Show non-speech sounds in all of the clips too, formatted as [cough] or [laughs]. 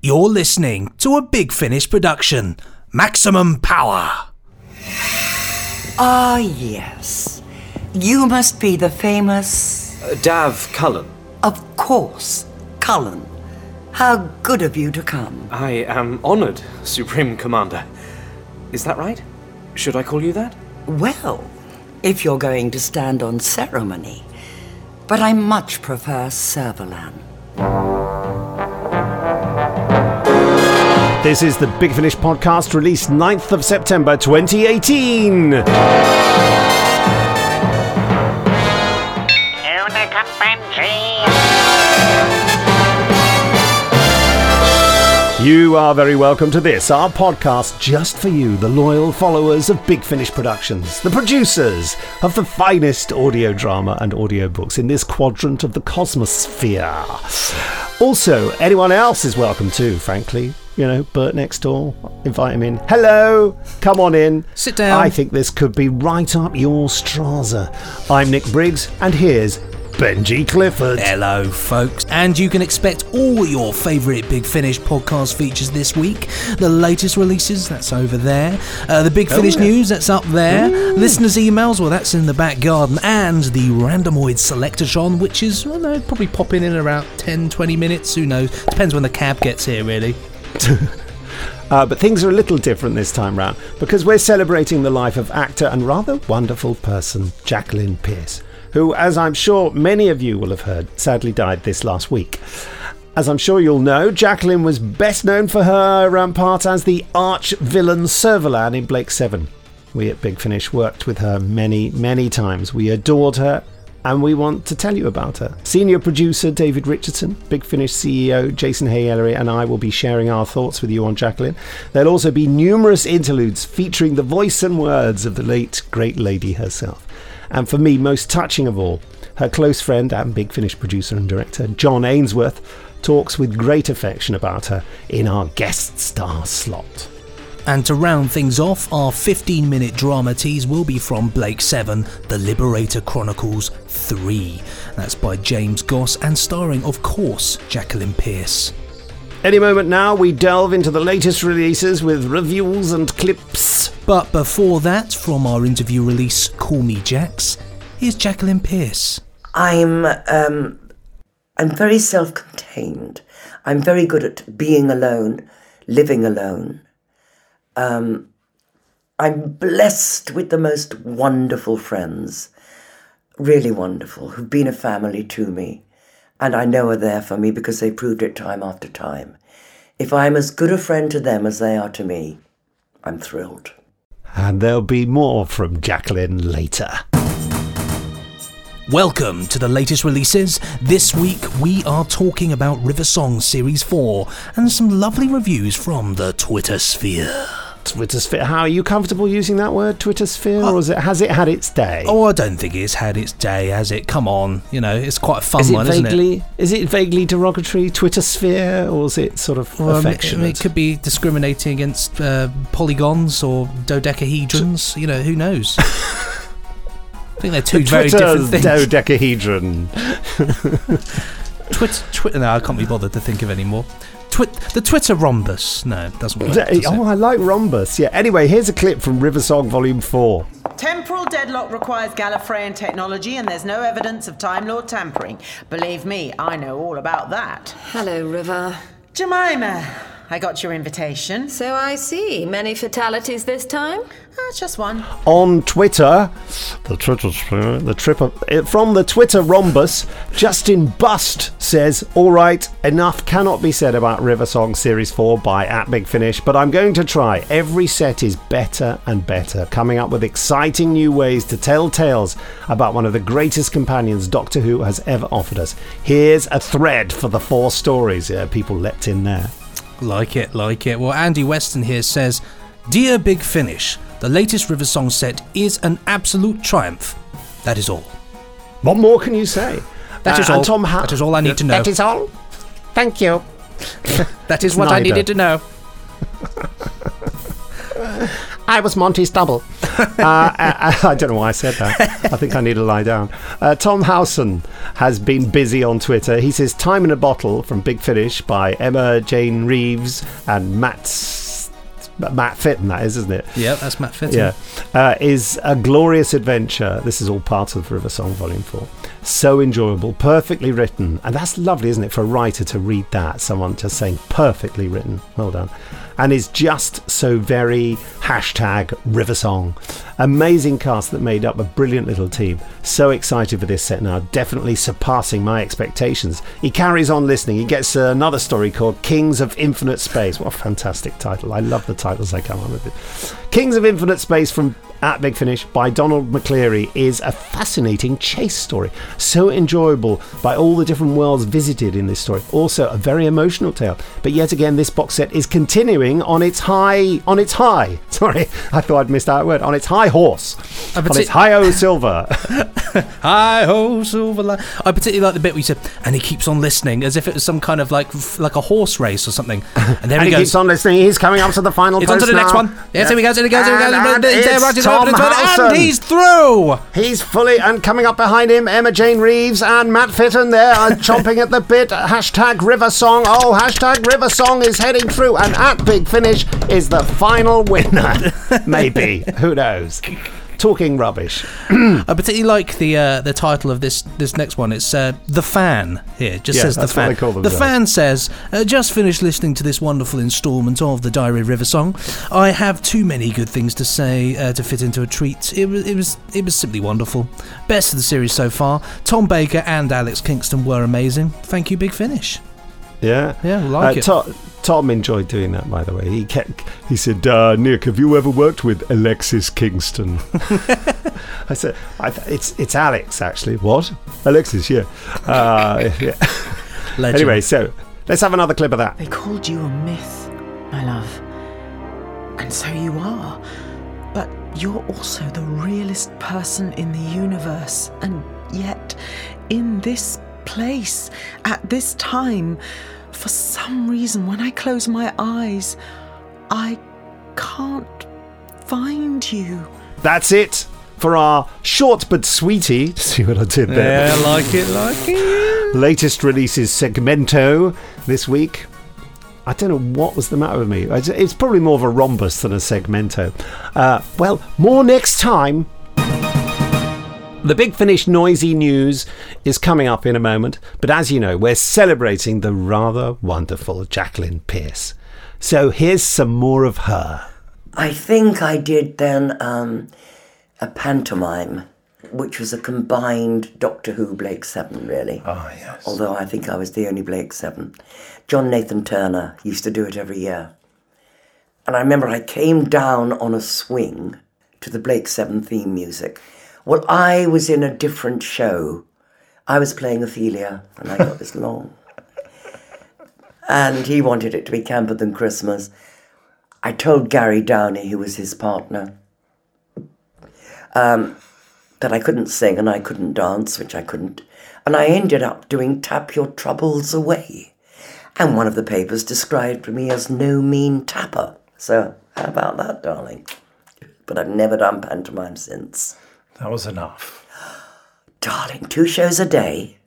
You're listening to a Big Finish production. Maximum power. Ah, yes. You must be the famous. Uh, Dav Cullen. Of course, Cullen. How good of you to come. I am honored, Supreme Commander. Is that right? Should I call you that? Well, if you're going to stand on ceremony. But I much prefer Servalan. This is the Big Finish podcast released 9th of September 2018. You are very welcome to this, our podcast just for you, the loyal followers of Big Finish Productions, the producers of the finest audio drama and audiobooks in this quadrant of the cosmosphere. Also, anyone else is welcome too, frankly. You know, Bert next door, invite him in. Hello, come on in. Sit down. I think this could be right up your Straza. I'm Nick Briggs, and here's Benji Clifford. Hello, folks. And you can expect all your favourite Big Finish podcast features this week. The latest releases, that's over there. Uh, the Big Finish yeah. news, that's up there. Listeners' emails, well, that's in the back garden. And the Randomoid Selectatron, which is, well, no, probably popping in about 10, 20 minutes. Who knows? Depends when the cab gets here, really. [laughs] Uh, but things are a little different this time round because we're celebrating the life of actor and rather wonderful person Jacqueline Pearce, who, as I'm sure many of you will have heard, sadly died this last week. As I'm sure you'll know, Jacqueline was best known for her um, part as the arch villain Servalan in Blake 7. We at Big Finish worked with her many, many times. We adored her and we want to tell you about her. Senior producer David Richardson, Big Finish CEO Jason Haigh-Ellery, and I will be sharing our thoughts with you on Jacqueline. There'll also be numerous interludes featuring the voice and words of the late, great lady herself. And for me, most touching of all, her close friend and Big Finish producer and director, John Ainsworth, talks with great affection about her in our guest star slot. And to round things off, our 15 minute drama tease will be from Blake 7, The Liberator Chronicles 3. That's by James Goss and starring, of course, Jacqueline Pearce. Any moment now, we delve into the latest releases with reviews and clips. But before that, from our interview release, Call Me Jax, here's Jacqueline Pearce. I'm um, I'm very self-contained. I'm very good at being alone, living alone. Um, I'm blessed with the most wonderful friends, really wonderful, who've been a family to me, and I know are there for me because they proved it time after time. If I'm as good a friend to them as they are to me, I'm thrilled. And there'll be more from Jacqueline later. Welcome to the latest releases. This week we are talking about River Song Series 4 and some lovely reviews from the Twitter sphere. Twitter sphere. How are you comfortable using that word, Twitter sphere, or is it, has it had its day? Oh, I don't think it's had its day, has it? Come on, you know, it's quite a fun is it one, isn't it? vaguely is it vaguely derogatory, Twitter sphere, or is it sort of Well, I mean, affectionate? it could be discriminating against uh, polygons or dodecahedrons. You know, who knows? [laughs] I think they're two very different things. dodecahedron. [laughs] Twitter, Twitter. No, I can't be bothered to think of any more. Twit, the Twitter rhombus. No, it doesn't work. does Oh, it? I like rhombus. Yeah. Anyway, here's a clip from River Song Volume Four. Temporal deadlock requires Gallifreyan technology, and there's no evidence of Time Lord tampering. Believe me, I know all about that. Hello, River. Jemima, I got your invitation. So I see. Many fatalities this time? Ah, just one. on Twitter, the Twitter the trip uh, from the Twitter rhombus, Justin Bust says, "All right, enough cannot be said about River Song Series 4 by at Big Finish, but I'm going to try. Every set is better and better, coming up with exciting new ways to tell tales about one of the greatest companions Doctor Who has ever offered us. Here's a thread for the four stories. Yeah, people leapt in there. Like it, like it. Well, Andy Weston here says, Dear Big Finish, the latest River Song set is an absolute triumph. That is all. What more can you say? That is Uh, all. Tom Ha- that is all I need to know. That is all. Thank you. That is what I needed to know. [laughs] I was Monty's double. [laughs] uh, I, I, don't know why I said that. I think I need to lie down. Uh, Tom Howson has been busy on Twitter. He says Time in a Bottle from Big Finish by Emma Jane Reeves and Matt Matt Fitton, that is, isn't it? Yeah, that's Matt Fitton. Yeah, uh, is a glorious adventure. This is all part of River Song Volume Four. So enjoyable, perfectly written, and that's lovely, isn't it, for a writer to read that? Someone just saying perfectly written. Well done and is just so very hashtag Riversong. Amazing cast that made up a brilliant little team. So excited for this set now, definitely surpassing my expectations. He carries on listening. He gets another story called Kings of Infinite Space. What a fantastic title. I love the titles they come up with. It. Kings of Infinite Space from at Big Finish by Donald McCleary is a fascinating chase story. So enjoyable by all the different worlds visited in this story. Also a very emotional tale. But yet again, this box set is continuing on its high on its high. [laughs] Sorry, I thought I'd missed that word. On its high horse. on its high o silver. [laughs] [laughs] hi ho silver line. I particularly like the bit where you said, and he keeps on listening as if it was some kind of like like a horse race or something. And there and he, he goes. keeps on listening. He's coming up to the final. It's on to the next one. Yes, here we go. Here we go. Here we go. Tom and he's through. He's fully and coming up behind him, Emma Jane Reeves and Matt Fitton there are [laughs] chomping at the bit. Hashtag River Song. Oh, hashtag River Song is heading through, and at Big Finish is the final winner. [laughs] Maybe who knows talking rubbish. I particularly like the uh, the title of this this next one. It's uh, the fan here. It just yeah, says the fan. the fan says, uh, "Just finished listening to this wonderful instalment of the Diary River Song. I have too many good things to say uh, to fit into a treat. It was it was it was simply wonderful. Best of the series so far. Tom Baker and Alex Kingston were amazing. Thank you, Big Finish." Yeah, yeah, like uh, it. To- Tom enjoyed doing that, by the way. He kept, he said, uh, "Nick, have you ever worked with Alexis Kingston?" [laughs] I said, I th- "It's it's Alex, actually." What? Alexis? Yeah. Uh, yeah. [laughs] anyway, so let's have another clip of that. They called you a myth, my love, and so you are. But you're also the realest person in the universe, and yet, in this place, at this time for some reason, when I close my eyes, I can't find you. That's it for our short but sweetie. [laughs] See what I did there? Yeah, like it, like it. Latest releases Segmento this week. I don't know what was the matter with me. It's probably more of a rhombus than a segmento. Uh, well, more next time. The Big Finish noisy news is coming up in a moment, but as you know, we're celebrating the rather wonderful Jacqueline Pearce. So here's some more of her. I think I did then um, a pantomime, which was a combined Doctor Who Blake Seven, really. Ah, yes. Although I think I was the only Blake Seven. John Nathan Turner used to do it every year. And I remember I came down on a swing to the Blake Seven theme music well, I was in a different show. I was playing Ophelia, and I got this [laughs] long. And he wanted it to be camper than Christmas. I told Gary Downey, who was his partner, um, that I couldn't sing and I couldn't dance, which I couldn't. And I ended up doing Tap Your Troubles Away. And one of the papers described me as no mean tapper. So, how about that, darling? But I've never done pantomime since. That was enough. [gasps] Darling, two shows a day.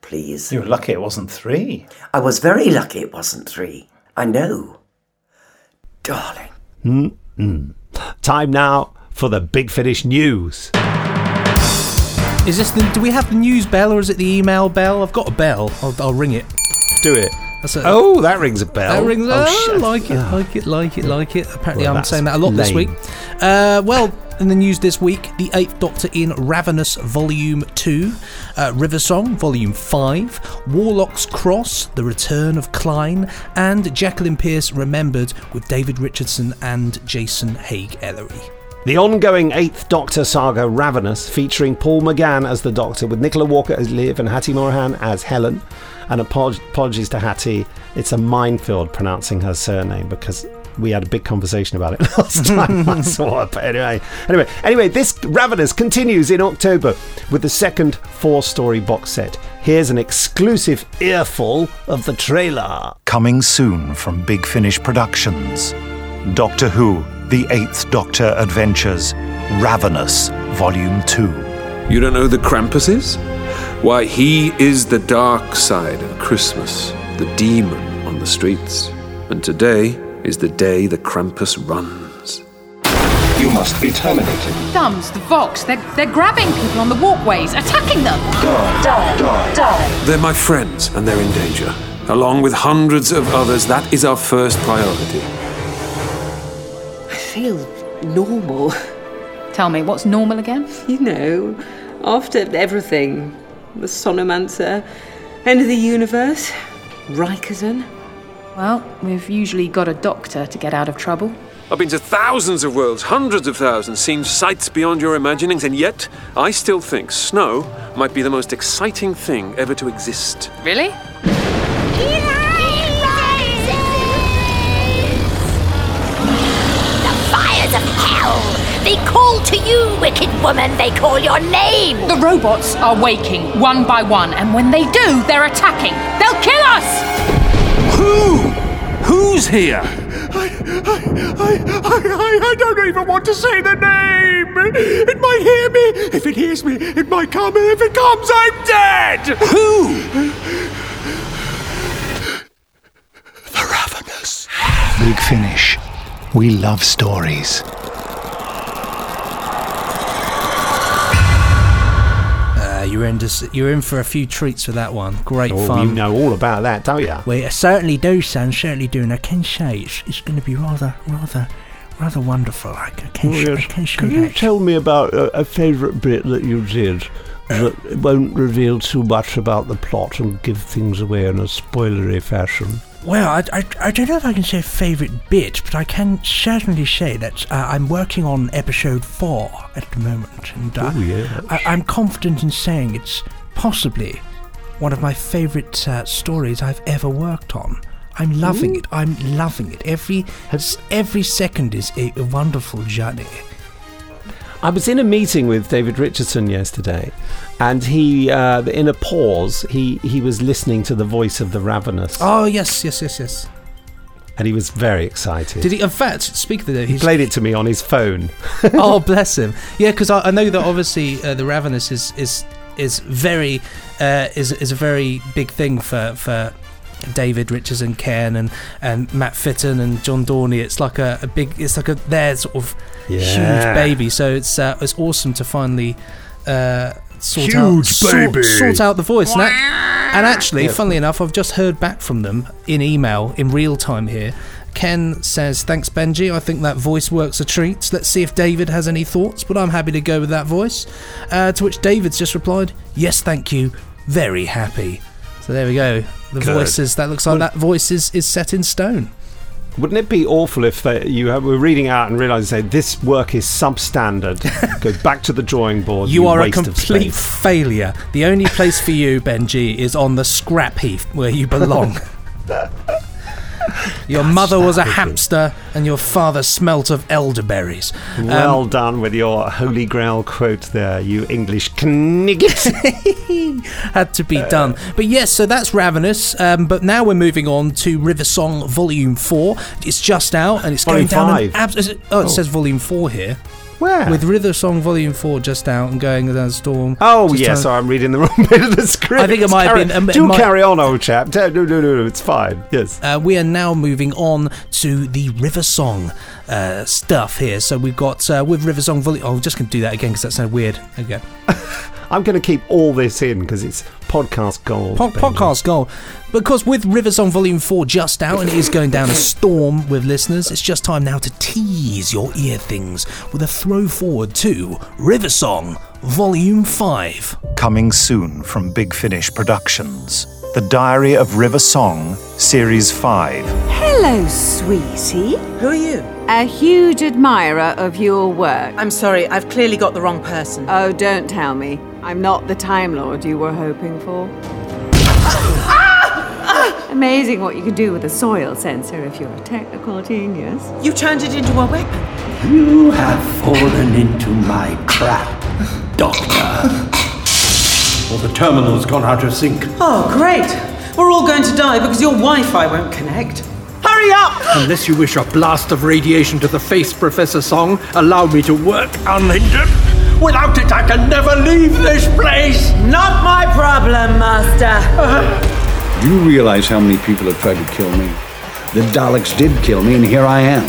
Please. You were lucky it wasn't three. I was very lucky it wasn't three. I know. Darling. Mm-mm. Time now for the Big Finish news. Is this the, do we have the news bell or is it the email bell? I've got a bell. I'll, I'll ring it. Do it. A, oh, that rings a bell. That rings. Oh, oh like it, like it, like it, like it. Apparently, well, I'm saying that a lot lame. this week. Uh, well, in the news this week, The Eighth Doctor in Ravenous Volume 2, uh, River Song Volume 5, Warlock's Cross, The Return of Klein, and Jacqueline Pearce Remembered with David Richardson and Jason Haigh Ellery. The ongoing Eighth Doctor saga Ravenous, featuring Paul McGann as the Doctor, with Nicola Walker as Liv and Hattie Morahan as Helen. And apologies to Hattie, it's a minefield pronouncing her surname because we had a big conversation about it [laughs] last time I saw her. But anyway, anyway, anyway, this Ravenous continues in October with the second four-story box set. Here's an exclusive earful of the trailer. Coming soon from Big Finish Productions. Doctor Who The Eighth Doctor Adventures Ravenous, Volume 2. You don't know who the Krampus is? Why, he is the dark side of Christmas, the demon on the streets. And today is the day the Krampus runs. You must be terminated. Thumbs, the Vox, they're, they're grabbing people on the walkways, attacking them. Die, die, die, die. They're my friends, and they're in danger. Along with hundreds of others, that is our first priority. I feel normal. Tell me, what's normal again? [laughs] You know, after everything the Sonomancer, end of the universe, Rikazan. Well, we've usually got a doctor to get out of trouble. I've been to thousands of worlds, hundreds of thousands, seen sights beyond your imaginings, and yet I still think snow might be the most exciting thing ever to exist. Really? The fires of hell! They call to you, wicked woman! They call your name! The robots are waking one by one, and when they do, they're attacking. They'll kill us! Who? Who's here? I, I, I, I I don't even want to say the name. It might hear me. If it hears me, it might come. And if it comes, I'm dead. Who? The Ravenous. Big Finish. We love stories. You're in. To, you're in for a few treats with that one. Great Oh, fun. you know all about that, don't you? We certainly do, son. Certainly do, and I can say it's, it's going to be rather, rather, rather wonderful. I can, Oh, I yes. can Can you that. tell me about a, a favourite bit that you did that won't reveal too much about the plot and give things away in a spoilery fashion? Well, I, I, I don't know if I can say favourite bit, but I can certainly say that uh, I'm working on episode four at the moment, and uh, Oh, yes. I, I'm confident in saying it's possibly one of my favourite uh, stories I've ever worked on. I'm loving Ooh. it. I'm loving it. Every every second is a wonderful journey. I was in a meeting with David Richardson yesterday, and he, uh, in a pause, he, he was listening to the voice of the Ravenous, Oh yes, yes, yes, yes. and he was very excited. Did he? In fact, speak of the. He played it to me on his phone. [laughs] oh, [laughs] bless him. Yeah, because I, I know that obviously uh, the Ravenous is is is very uh, is is a very big thing for for David Richardson, Ken, and and Matt Fitton and John Dorney. It's like a, a big. It's like a their sort of Yeah. huge baby. So it's uh, it's awesome to finally. Uh, Sort Huge out, sort- baby. Sort, out the voice, and, ac- and actually, Yeah. funnily enough, I've just heard back from them in email in real time here. Ken says, Thanks, Benji. I think that voice works a treat. Let's see if David has any thoughts, but I'm happy to go with that voice. Uh, to which David's just replied, Yes, thank you. Very happy. So there we go. The Good. voice is, that looks like that voice is, is set in stone. Wouldn't it be awful if they, you have, were reading out and realised, say, this work is substandard, [laughs] go back to the drawing board, You are a complete failure. The only place for you, Benji, is on the scrap heap where you belong. [laughs] Your mother was a hamster, and your father smelt of elderberries. Um, Well done with your holy grail quote there, you English knigget. [laughs] had to be done. But yes, so that's Ravenous. Um, but now we're moving on to River Song Volume 4. It's just out and it's going down. an abs- oh, it Oh. says Volume 4 here. Where? With River Song Volume 4 just out and going down storm. Oh, Just yes, sorry, I'm reading the wrong [laughs] bit of the script. I think it might have Carry- been- um, Do might- carry on, old chap. No, no, no, no, it's fine. Yes. Uh, we are now moving on to the River Song uh, stuff here. So we've got uh, with Riversong Volume. Oh, I'm just going to do that again because that sounded weird. Okay. [laughs] I'm going to keep all this in because it's podcast gold. Po- podcast goal. Because with River Song Volume 4 just out and it is going down a storm with listeners, it's just time now to tease your ear things with a throw forward to River Song Volume 5. Coming soon from Big Finish Productions. The Diary of River Song, Series 5. Hello, sweetie. Who are you? A huge admirer of your work. I'm sorry, I've clearly got the wrong person. Oh, don't tell me. I'm not the Time Lord you were hoping for. [laughs] Amazing what you can do with a soil sensor if you're a technical genius. You turned it into a weapon. You have fallen into my trap, Doctor. Or the terminal's gone out of sync. Oh, great. We're all going to die because your Wi Fi won't connect. Hurry hurry up! Unless you wish a blast of radiation to the face, Professor Song, allow me to work unhindered. Without it, I can never leave this place. Not my problem, Master. Do [sighs] you realize how many people have tried to kill me? The Daleks did kill me, and here I am.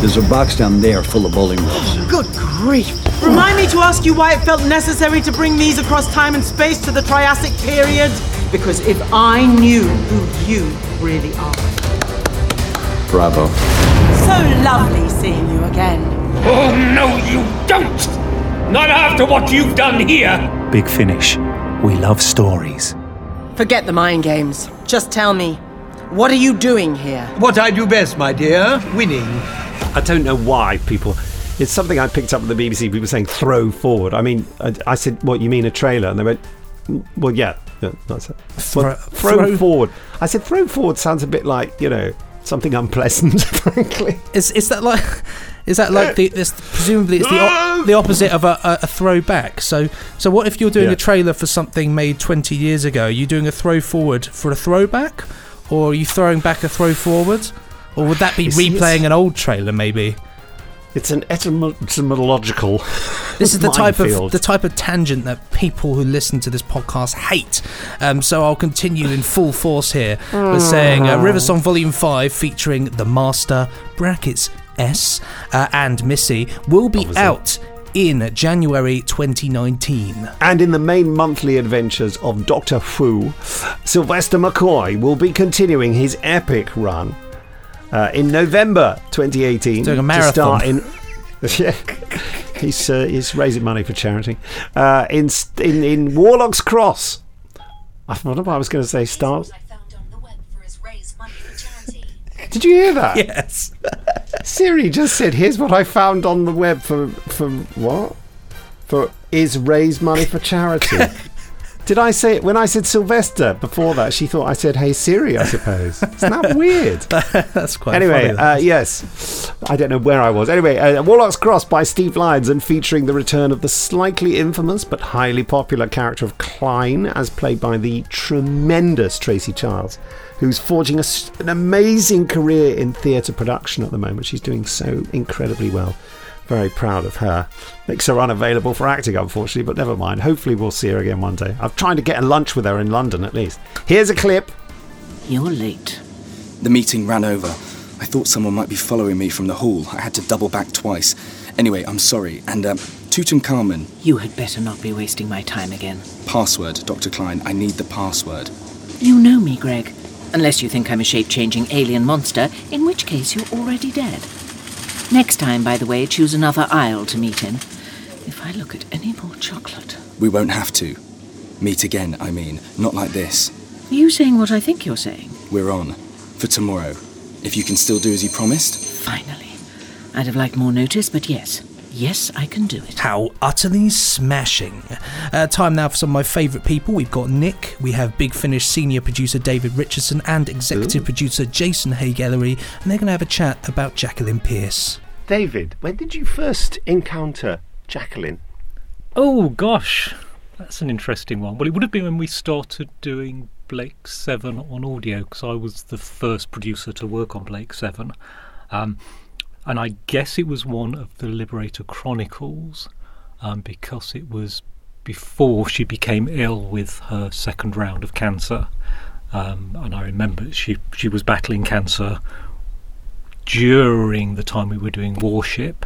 There's a box down there full of bowling balls. [gasps] Good grief. Remind me to ask you why it felt necessary to bring these across time and space to the Triassic period? Because if I knew who you really are. Bravo. So lovely seeing you again. Oh, no, you don't! Not after what you've done here! Big Finish. We love stories. Forget the mind games. Just tell me, what are you doing here? What I do best, my dear winning. I don't know why people. It's something I picked up at the BBC. People saying throw forward. I mean, I, I said, "What you mean a trailer?" And they went, "Mm, "Well, yeah, yeah that's it. Well, Throw- throw, throw- forward." I said, "Throw forward" sounds a bit like you know something unpleasant, [laughs] frankly. Is is that like is that like the this presumably it's the op- the opposite of a, a, a throwback? So so what if you're doing Yeah. a trailer for something made 20 years ago? Are you doing a throw forward for a throwback, or are you throwing back a throw forward, or would that be You see, it's- replaying an old trailer maybe? It's an etymo- etymological. [laughs] This is the type of minefield. the type of tangent that people who listen to this podcast hate. Um, so I'll continue in full force here with saying uh, River Song Volume Five, featuring the Master brackets S uh, and Missy, will be Obviously. out in January 2019. And in the main monthly adventures of Doctor Who, Sylvester McCoy will be continuing his epic run uh, in November 2018 Doing a to start marathon. in. [laughs] Yeah, he's uh, he's raising money for charity. Uh, in in in Warlock's Cross. I don't know what I was going to say. Start. Did you hear that? Yes. [laughs] Siri just said, "Here's what I found on the web for for what for is raise money for charity." [laughs] Did I say it when I said Sylvester before that? She thought I said, "Hey Siri," I suppose. [laughs] Isn't that weird? [laughs] That's quite anyway, funny, uh, yes, I don't know where I was. Anyway, uh, Warlock's Cross by Steve Lyons and featuring the return of the slightly infamous but highly popular character of Klein, as played by the tremendous Tracy Childs, who's forging a an amazing career in theatre production at the moment. She's doing so incredibly well. Very proud of her. Makes her unavailable for acting, unfortunately, but never mind. Hopefully, we'll see her again one day. I'm trying to get a lunch with her in London at least. Here's a clip. You're late. The meeting ran over. I thought someone might be following me from the hall. I had to double back twice. Anyway, I'm sorry. And, um, Tutankhamun. You had better not be wasting my time again. Password, Dr. Klein. I need the password. You know me, Greg. Unless you think I'm a shape changing alien monster, in which case you're already dead. Next time, by the way, choose another aisle to meet in. If I look at any more chocolate. We won't have to. Meet again, I mean. Not like this. Are you saying what I think you're saying? We're on. For tomorrow. If you can still do as you promised. Finally. I'd have liked more notice, but yes. Yes, I can do it. How utterly smashing. Uh, time now for some of my favourite people. We've got Nick, we have Big Finish senior producer David Richardson, and executive producer Jason Haigh-Ellery, and they're going to have a chat about Jacqueline Pearce. David, when did you first encounter Jacqueline? Oh gosh, that's an interesting one. Well, it would have been when we started doing Blake Seven on audio because I was the first producer to work on Blake Seven, um, and I guess it was one of the Liberator Chronicles um, because it was before she became ill with her second round of cancer, um, and I remember she she was battling cancer during the time we were doing Warship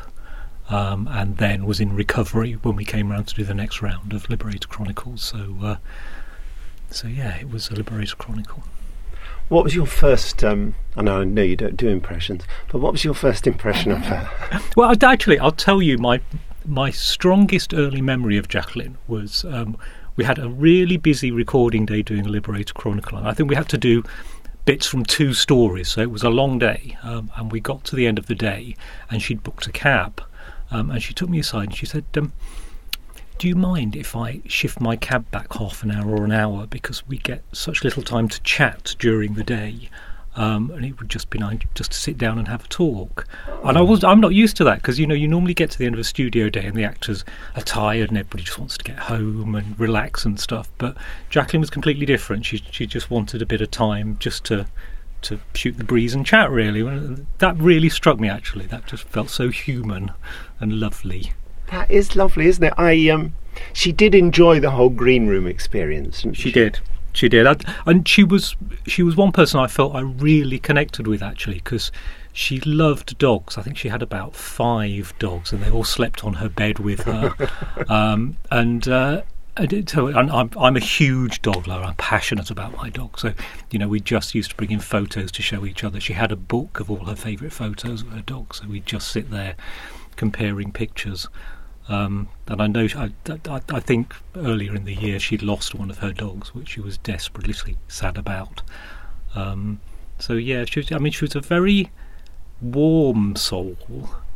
um, and then was in recovery when we came around to do the next round of Liberator Chronicles. So, uh, so yeah, it was a Liberator Chronicle. What was your first? Um, I know, I know you don't do impressions, but what was your first impression of her? [laughs] Well, actually, I'll tell you my my strongest early memory of Jacqueline was um, we had a really busy recording day doing Liberator Chronicle, and I think we had to do bits from two stories, so it was a long day. Um, and we got to the end of the day, and she'd booked a cab, um, and she took me aside and she said. Do you mind if I shift my cab back half an hour or an hour because we get such little time to chat during the day? Um, and it would just be nice just to sit down and have a talk. And I was I'm not used to that because you know you normally get to the end of a studio day and the actors are tired and everybody just wants to get home and relax and stuff. But Jacqueline was completely different. She she just wanted a bit of time just to to shoot the breeze and chat. Really, that really struck me. Actually, that just felt so human and lovely. That is lovely, isn't it? I um, she did enjoy the whole green room experience. didn't She did. She did, I, and she was she was one person I felt I really connected with actually because she loved dogs. I think she had about five dogs, and they all slept on her bed with her. [laughs] um, and uh, I did tell and I'm, I'm a huge dog lover. I'm passionate about my dog. So, you know, we just used to bring in photos to show each other. She had a book of all her favourite photos of her dog. So we'd just sit there comparing pictures. Um, and I know, I, I, I think earlier in the year she'd lost one of her dogs, which she was desperately sad about. Um, so yeah, she was, I mean, she was a very warm soul.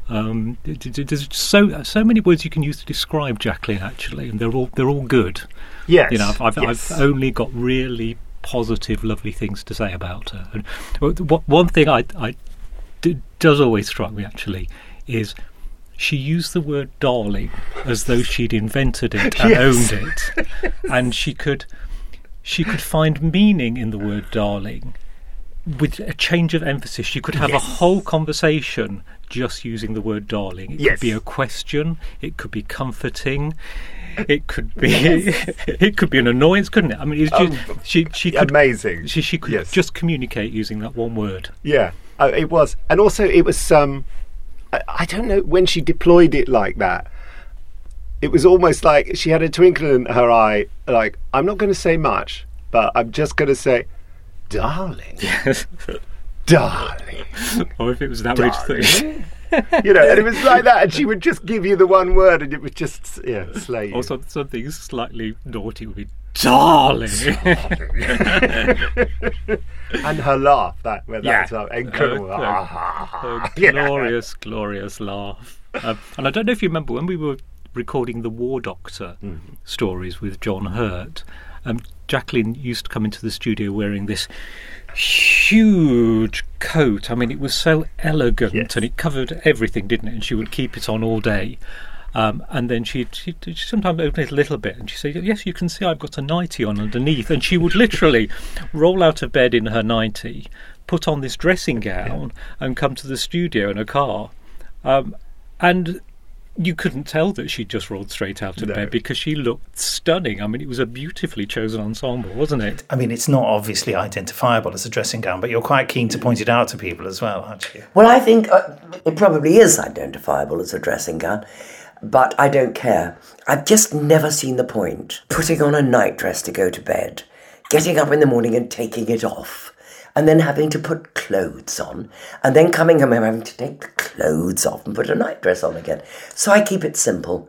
Um, there's so so many words you can use to describe Jacqueline actually, and they're all they're all good. Yes, you know, I've I've, yes. I've only got really positive, lovely things to say about her. And one thing I, I d- does always strike me actually is she used the word darling as though she'd invented it and [laughs] Yes. owned it, and she could she could find meaning in the word darling with a change of emphasis. She could have a whole conversation just using the word darling. It Yes. could be a question. It could be comforting. It could be Yes. [laughs] it could be an annoyance, couldn't it? I mean, it's just, Um, she she could amazing. She she could Yes. just communicate using that one word. Yeah, uh, it was, and also it was. Um, I, I don't know when she deployed it like that. It was almost like she had a twinkle in her eye. Like I'm not going to say much, but I'm just going to say, "Darling, [laughs] darling." or if it was that rich thing. [laughs] you know, and it was like that, and she would just give you the one word, and it was just yeah slay. Or some, something slightly naughty would be darling. [laughs] and her laugh, that where Yeah. that's uh, incredible. Uh, Ah, ha, ha, a. Yeah. glorious, glorious laugh. Um, and I don't know if you remember when we were recording the War Doctor Hmm. stories with John Hurt. Um, Jacqueline used to come into the studio wearing this huge coat. I mean, it was so elegant and it covered everything, didn't it? And she would keep it on all day. Um, and then she'd, she'd, she'd sometimes open it a little bit and she'd say, Yes, you can see I've got a nightie on underneath. And she would literally [laughs] roll out of bed in her nightie, put on this dressing gown, and come to the studio in a car. Um, and you couldn't tell that she'd just rolled straight out of No. bed because she looked stunning. I mean, it was a beautifully chosen ensemble, wasn't it? I mean, it's not obviously identifiable as a dressing gown, but you're quite keen to point it out to people as well, aren't you? Well, I think uh, it probably is identifiable as a dressing gown, but I don't care. I've just never seen the point putting on a nightdress to go to bed, getting up in the morning and taking it off, and then having to put clothes on, and then coming home and having to take the clothes off and put a nightdress on again. So I keep it simple.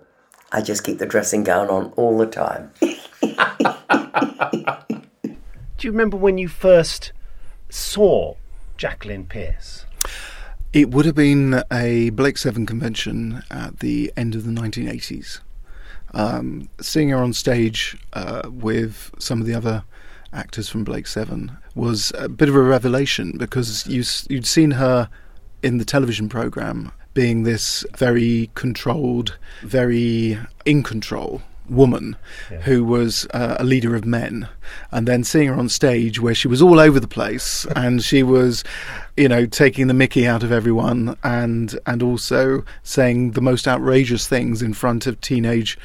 I just keep the dressing gown on all the time. [laughs] Do you remember when you first saw Jacqueline Pearce? It would have been a Blake Seven convention at the end of the 1980s. Um, seeing her on stage uh, with some of the other actors from Blake Seven was a bit of a revelation because you, you'd seen her in the television program being this very controlled, very in control woman who was uh, a leader of men. And then seeing her on stage where she was all over the place [laughs] and she was you know taking the mickey out of everyone and and also saying the most outrageous things in front of teenage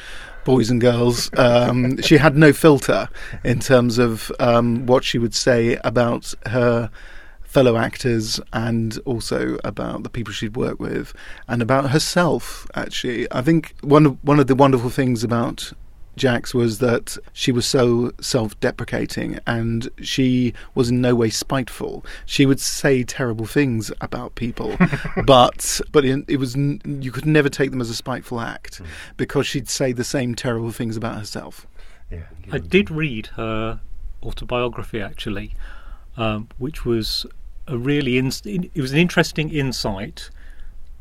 boys and girls. Um, she had no filter in terms of um, what she would say about her fellow actors and also about the people she'd worked with and about herself actually. I think one of one of the wonderful things about Jax was that she was so self-deprecating and she was in no way spiteful. She would say terrible things about people, [laughs] but but in, it was you could never take them as a spiteful act because she'd say the same terrible things about herself. I did read her autobiography actually, um, which was a really in, it was an interesting insight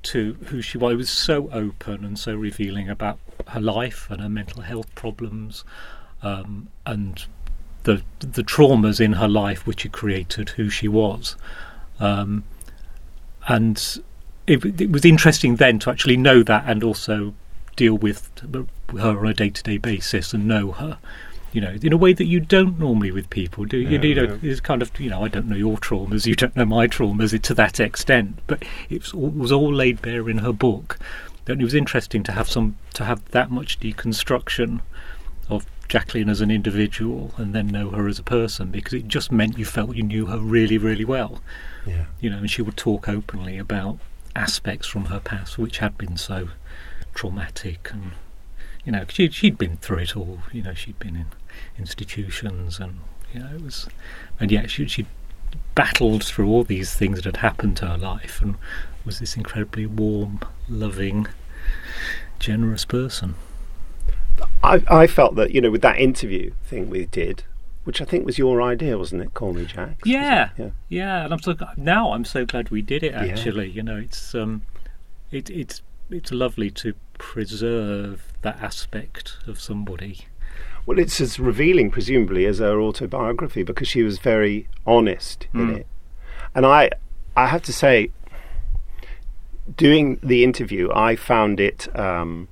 to who she was. It was so open and so revealing about her life and her mental health problems, um, and the the traumas in her life which had created who she was. Um, and it, it was interesting then to actually know that and also deal with her on a day to day basis and know her. You know, in a way that you don't normally with people, do you? Yeah, you know, yeah. it's kind of you know, I don't know your traumas, you don't know my traumas to that extent, but it was all, was all laid bare in her book. And it was interesting to have some to have that much deconstruction of Jacqueline as an individual and then know her as a person because it just meant you felt you knew her really, really well. Yeah. You know, and she would talk openly about aspects from her past which had been so traumatic and you know, she, she'd been through it all. You know, she'd been in institutions and, you know, it was, and yet she, she'd battled through all these things that had happened to her life and was this incredibly warm, loving, generous person. I, I felt that you know with that interview thing we did, which I think was your idea, wasn't it? Call me Jax. Yeah, Yeah. yeah, and I'm so now I'm so glad we did it. Yeah. Actually, you know, it's um, it, it's it's lovely to preserve that aspect of somebody. Well, it's as revealing, presumably, as her autobiography because she was very honest in Mm. it. And I, I have to say, doing the interview, I found it. Um,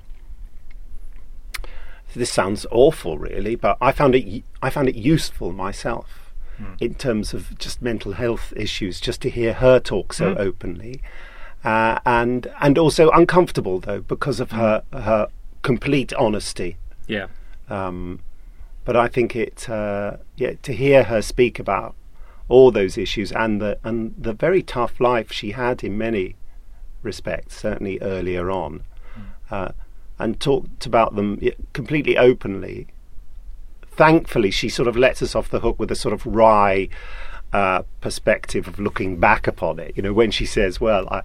this sounds awful, really, but I found it. I found it useful myself in terms of just mental health issues. Just to hear her talk so Mm. openly, uh, and and also uncomfortable though because of her her complete honesty. Yeah. Um, but I think it, uh, yeah, to hear her speak about all those issues and the and the very tough life she had in many respects, certainly earlier on, uh, and talked about them completely openly. Thankfully, she sort of lets us off the hook with a sort of wry uh, perspective of looking back upon it. You know, when she says, "Well," I,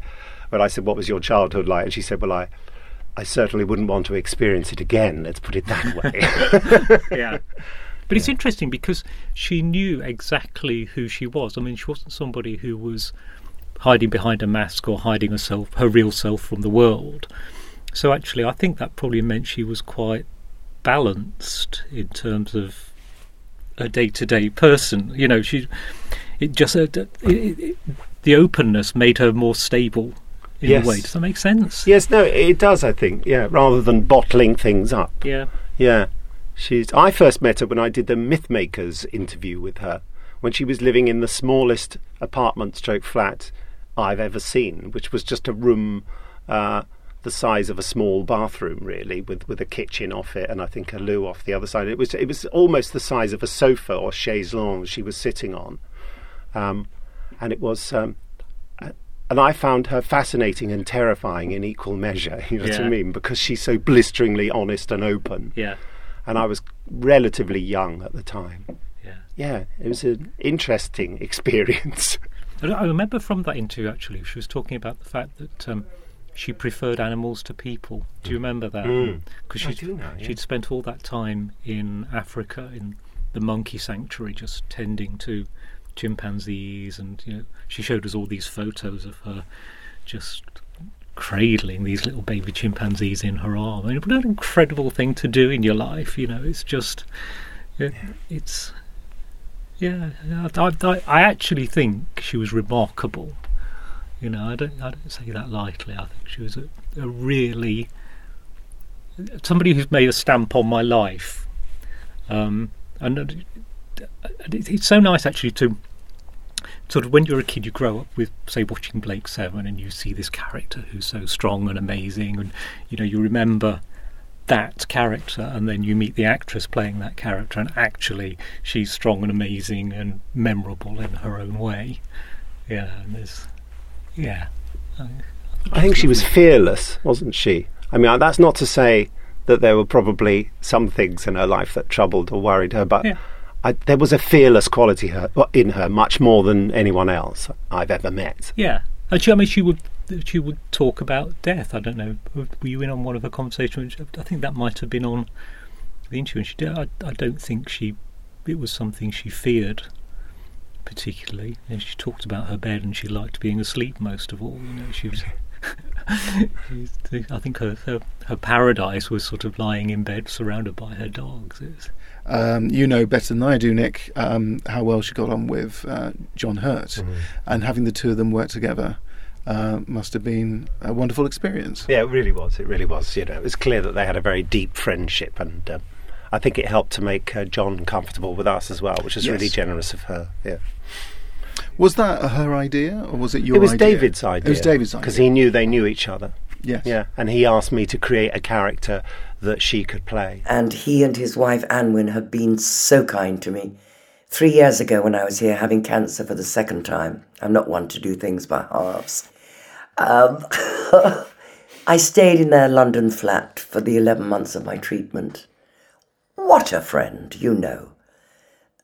when I said, "What was your childhood like?" and she said, "Well, I." I certainly wouldn't want to experience it again. Let's put it that way. [laughs] yeah. But it's interesting because she knew exactly who she was. I mean, she wasn't somebody who was hiding behind a mask or hiding herself, her real self from the world. So actually, I think that probably meant she was quite balanced in terms of a day-to-day person. You know, she it just uh, it, it, the openness made her more stable in Yes. a way. Does that make sense? Yes, no, it does. I think, yeah, rather than bottling things up. Yeah. Yeah, she's. I first met her when I did the Mythmakers interview with her, when she was living in the smallest apartment stroke flat I've ever seen, which was just a room uh, the size of a small bathroom, really, with with a kitchen off it, and I think a loo off the other side. It was it was almost the size of a sofa or chaise longue she was sitting on, um, and it was. Um, and I found her fascinating and terrifying in equal measure. [laughs] You know what I mean? Because she's so blisteringly honest and open. Yeah. And I was relatively young at the time. Yeah. Yeah, it was an interesting [laughs] experience. I I remember from that interview actually, she was talking about the fact that um, she preferred animals to people. Do you remember that? Mm. Because I she'd, now, yeah. she'd spent all that time in Africa in the monkey sanctuary, just tending to chimpanzees, and you know, she showed us all these photos of her just cradling these little baby chimpanzees in her arm. I mean, what an incredible thing to do in your life! You know, it's just, it, it's yeah, yeah, I, I, I actually think she was remarkable. You know, I don't, I don't say that lightly. I think she was a, a really somebody who's made a stamp on my life. Um, and it's so nice actually to sort of when you're a kid, you grow up with, say, watching Blake Seven, and you see this character who's so strong and amazing, and you know, you remember that character, and then you meet the actress playing that character, and actually, she's strong and amazing and memorable in her own way. Yeah, and there's, yeah. I, I think she was fearless, wasn't she? I mean, that's not to say that there were probably some things in her life that troubled or worried her, but Yeah. I, there was a fearless quality her, in her, much more than anyone else I've ever met. Yeah, and she, I mean, she would she would talk about death. I don't know. Were you in on one of her conversations? I think that might have been on the interview. And she did. I, I don't think she. It was something she feared particularly. And she talked about her bed, and she liked being asleep most of all. You know, she was. [laughs] I think her, her her paradise was sort of lying in bed, surrounded by her dogs. Was, Um, you know better than I do, Nick, um, how well she got on with uh, John Hurt, and having the two of them work together uh, must have been a wonderful experience. Yeah, it really was. It really was. You know, it was clear that they had a very deep friendship, and um, I think it helped to make uh, John comfortable with us as well, which was really generous of her. Yeah. Was that her idea, or was it your it was idea? David's idea. It was David's idea. because he knew they knew each other. Yes. Yeah, and he asked me to create a character that she could play. And he and his wife Anwen have been so kind to me. Three years ago, when I was here having cancer for the second time, I'm not one to do things by halves. Um, [laughs] I stayed in their London flat for the 11 months of my treatment. What a friend, you know.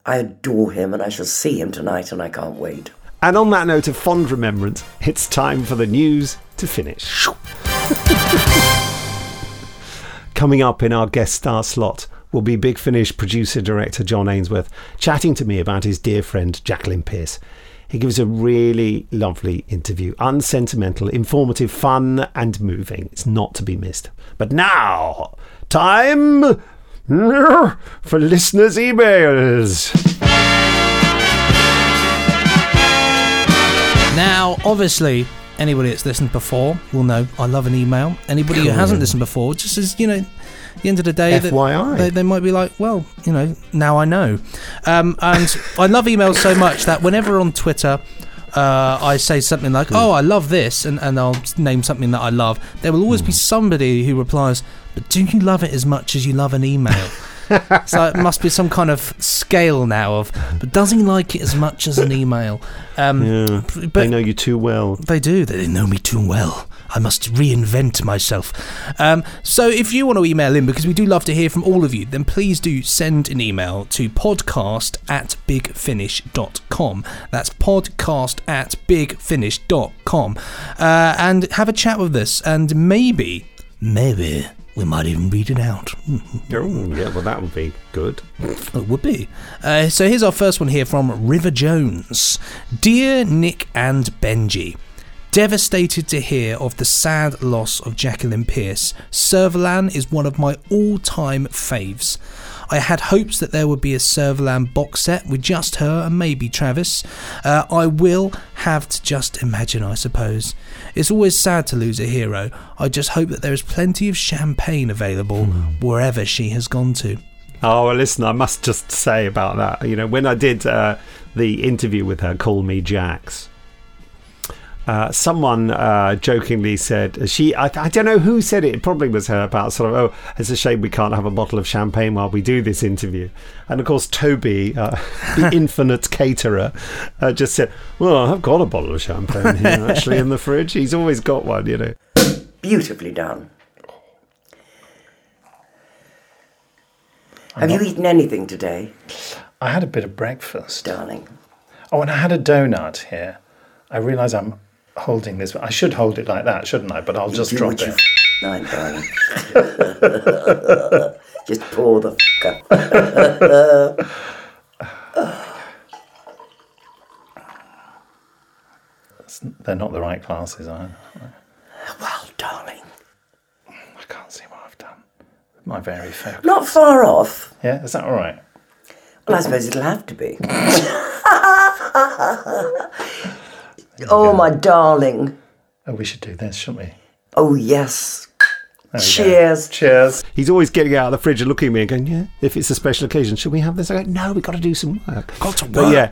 I adore him and I shall see him tonight and I can't wait. And on that note of fond remembrance, it's time for the news to finish. [laughs] Coming up in our guest star slot will be Big Finish producer director John Ainsworth chatting to me about his dear friend Jacqueline Pearce. He gives a really lovely interview, unsentimental, informative, fun, and moving. It's not to be missed. But now, time [laughs] for listeners' emails. Now, obviously, anybody that's listened before will know I love an email. Anybody who hasn't listened before, just as you know, at the end of the day, that FYI. they, they might be like, well, you know, now I know. Um, and [laughs] I love emails so much that whenever on Twitter. Uh, I say something like, "Oh, I love this," and, and I'll name something that I love. There will always be somebody who replies, "But do you love it as much as you love an email?" [laughs] so it must be some kind of scale now of. But does he like it as much as an email? Um, Yeah, but they know you too well. they do. They know me too well. I must reinvent myself. Um, so if you want to email in, because we do love to hear from all of you, then please do send an email to podcast at bigfinish.com. That's podcast at bigfinish.com. Uh, and have a chat with us, and maybe, maybe we might even read it out. [laughs] Oh, yeah, well, that would be good. It would be. Uh, so here's our first one here from River Jones. Dear Nick and Benji, devastated to hear of the sad loss of Jacqueline Pearce. Servalan is one of my all time faves. I had hopes that there would be a Servalan box set with just her and maybe Travis. Uh, I will have to just imagine, I suppose. It's always sad to lose a hero. I just hope that there is plenty of champagne available wherever she has gone to. Oh, well, listen, I must just say about that. You know, when I did uh, the interview with her, Call Me Jax, uh, someone uh, jokingly said, she, I, I don't know who said it, it probably was her, about sort of, oh, it's a shame we can't have a bottle of champagne while we do this interview. And of course, Toby, uh, the [laughs] infinite caterer, uh, just said, well, I've got a bottle of champagne here, [laughs] actually, in the fridge. He's always got one, you know. Beautifully done. Have you eaten anything today? I had a bit of breakfast. Darling. Oh, and I had a donut here. I realise I'm holding this. I should hold it like that, shouldn't I? But I'll just drop it. Nine, darling. [laughs] Just pour the f- up. They're not the right glasses, are they? well, darling. I can't see what I've done. My very focus. Not far off. Yeah, is that all right? Well, I suppose it'll have to be. [laughs] oh, my darling. Oh, we should do this, shouldn't we? Oh, yes. There we go. Cheers. Cheers. He's always getting out of the fridge and looking at me and going, "Yeah, if it's a special occasion, should we have this?" I go, "No, we've got to do some work. Got to But yeah,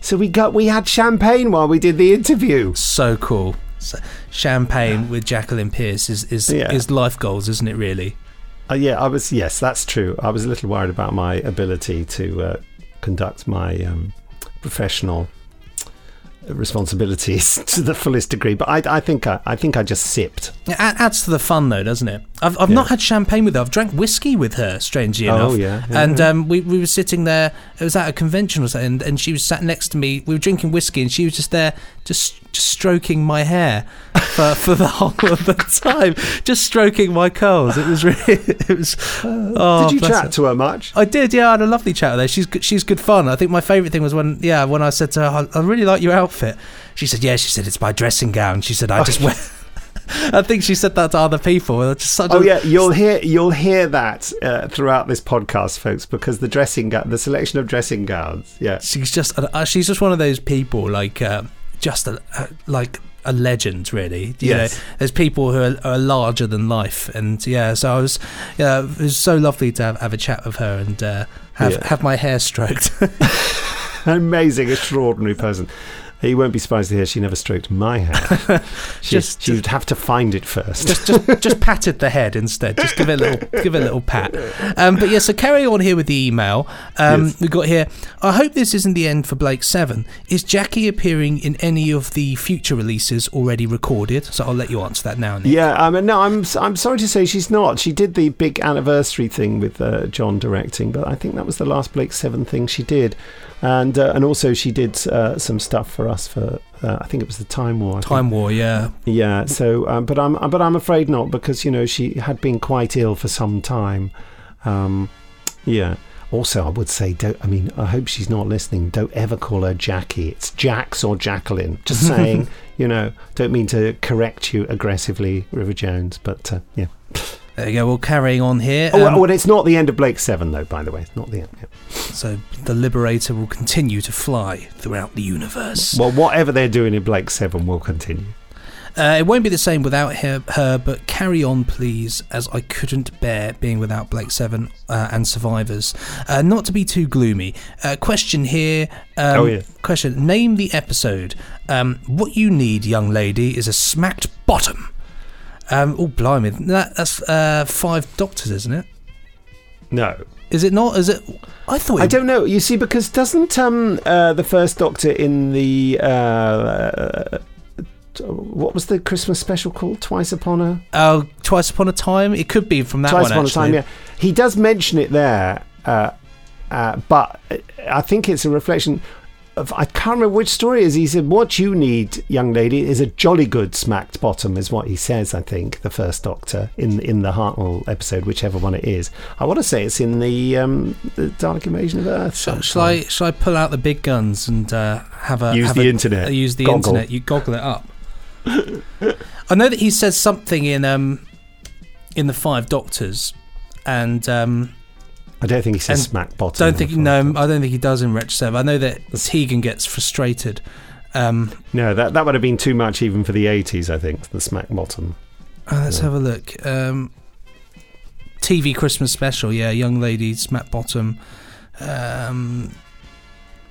so we got we had champagne while we did the interview. So cool. So, champagne with Jacqueline Pearce is is, Yeah. is life goals, isn't it? Really. Uh, yeah, I was. Yes, that's true. I was a little worried about my ability to uh, conduct my um, professional responsibilities [laughs] to the fullest degree, but I, I think I, I think I just sipped. It adds to the fun, though, doesn't it? I've, I've not had champagne with her. I've drank whiskey with her, strangely Oh, enough. yeah, yeah, and yeah. Um, we, we were sitting there. It was at a convention or something, and, and she was sat next to me. We were drinking whiskey, and she was just there, just just stroking my hair for, for the whole of the time, just stroking my curls. It was really. [laughs] It was. oh, did you chat her. to her much? I did, yeah. I had a lovely chat with her. She's good, she's good fun. I think my favourite thing was when, yeah, when I said to her, I, I really like your outfit. She said, yeah. She said it's my dressing gown. She said I just [laughs] wear. [laughs] I think she said that to other people. Just Oh yeah, you'll hear you'll hear that uh, throughout this podcast, folks, because the dressing gown, the selection of dressing gowns. Yeah, she's just uh, she's just one of those people like uh, just a, uh, like a legend, really. You Yes. know, there's people who are, are larger than life, and yeah. So I was, yeah, it was so lovely to have, have a chat with her and uh, have Yeah. have my hair stroked. [laughs] Amazing, extraordinary person. You won't be surprised to hear she never stroked my hair. [laughs] she, Just- she would have to find it first. just just just patted the head instead. Just give it a little give it a little pat. Um, but yeah, so carry on here with the email. Um, Yes. We got here. I hope this isn't the end for Blake Seven. Is Jackie appearing in any of the future releases already recorded? So I'll let you answer that now. Nick. Yeah, mean, no, I'm I'm sorry to say she's not. She did the big anniversary thing with uh, John directing, but I think that was the last Blake Seven thing she did, and uh, and also she did uh, some stuff for us for uh, I think it was the Time War. I think. Time War, yeah. Yeah. So, um, but I'm but I'm afraid not because you know she had been quite ill for some time. Um, yeah. Also, I would say, don't. I mean, I hope she's not listening. Don't ever call her Jackie. It's Jax or Jacqueline. Just [laughs] saying. you know, don't mean to correct you aggressively, River Jones. But uh, yeah. There you go. Well, carrying on here. Oh, um, well, it's not the end of Blake Seven, though. By the way, it's not the end. yeah. so the Liberator will continue to fly throughout the universe. Well, whatever they're doing in Blake Seven will continue. Uh, it won't be the same without her, her, but carry on, please, as I couldn't bear being without Blake Seven uh, and survivors. Uh, not to be too gloomy. Uh, question here. Um, Oh, yeah. Question. Name the episode. Um, what you need, young lady, is a smacked bottom. Um, oh, blimey! That, that's uh, five doctors, isn't it? No. Is it not? Is it? I thought. I don't know. You see, because doesn't um uh, the first Doctor in the uh, what was the Christmas special called? Twice upon a Oh, twice upon a time. It could be from that Twice one. upon actually. a time. Yeah, he does mention it there, uh, uh, but I think it's a reflection. I can't remember which story is. He said, "What you need, young lady, is a jolly good smacked bottom," is what he says. I think the first Doctor in in the Hartnell episode, whichever one it is. I want to say it's in the um, the Dalek Invasion of Earth. Shall, shall I shall I pull out the big guns and uh, have a Use have the a- internet. uh, use the Goggle. internet. You goggle it up. I know that he says something in um in the Five Doctors, and um, I don't think he says and smack bottom. Don't think no, I don't think he does in Wretch Seven. I know that Tegan gets frustrated. Um, No, that that would have been too much even for the eighties. I think the smack bottom. uh, let's have a look. Um, TV Christmas special, yeah, young lady, smack bottom. Um,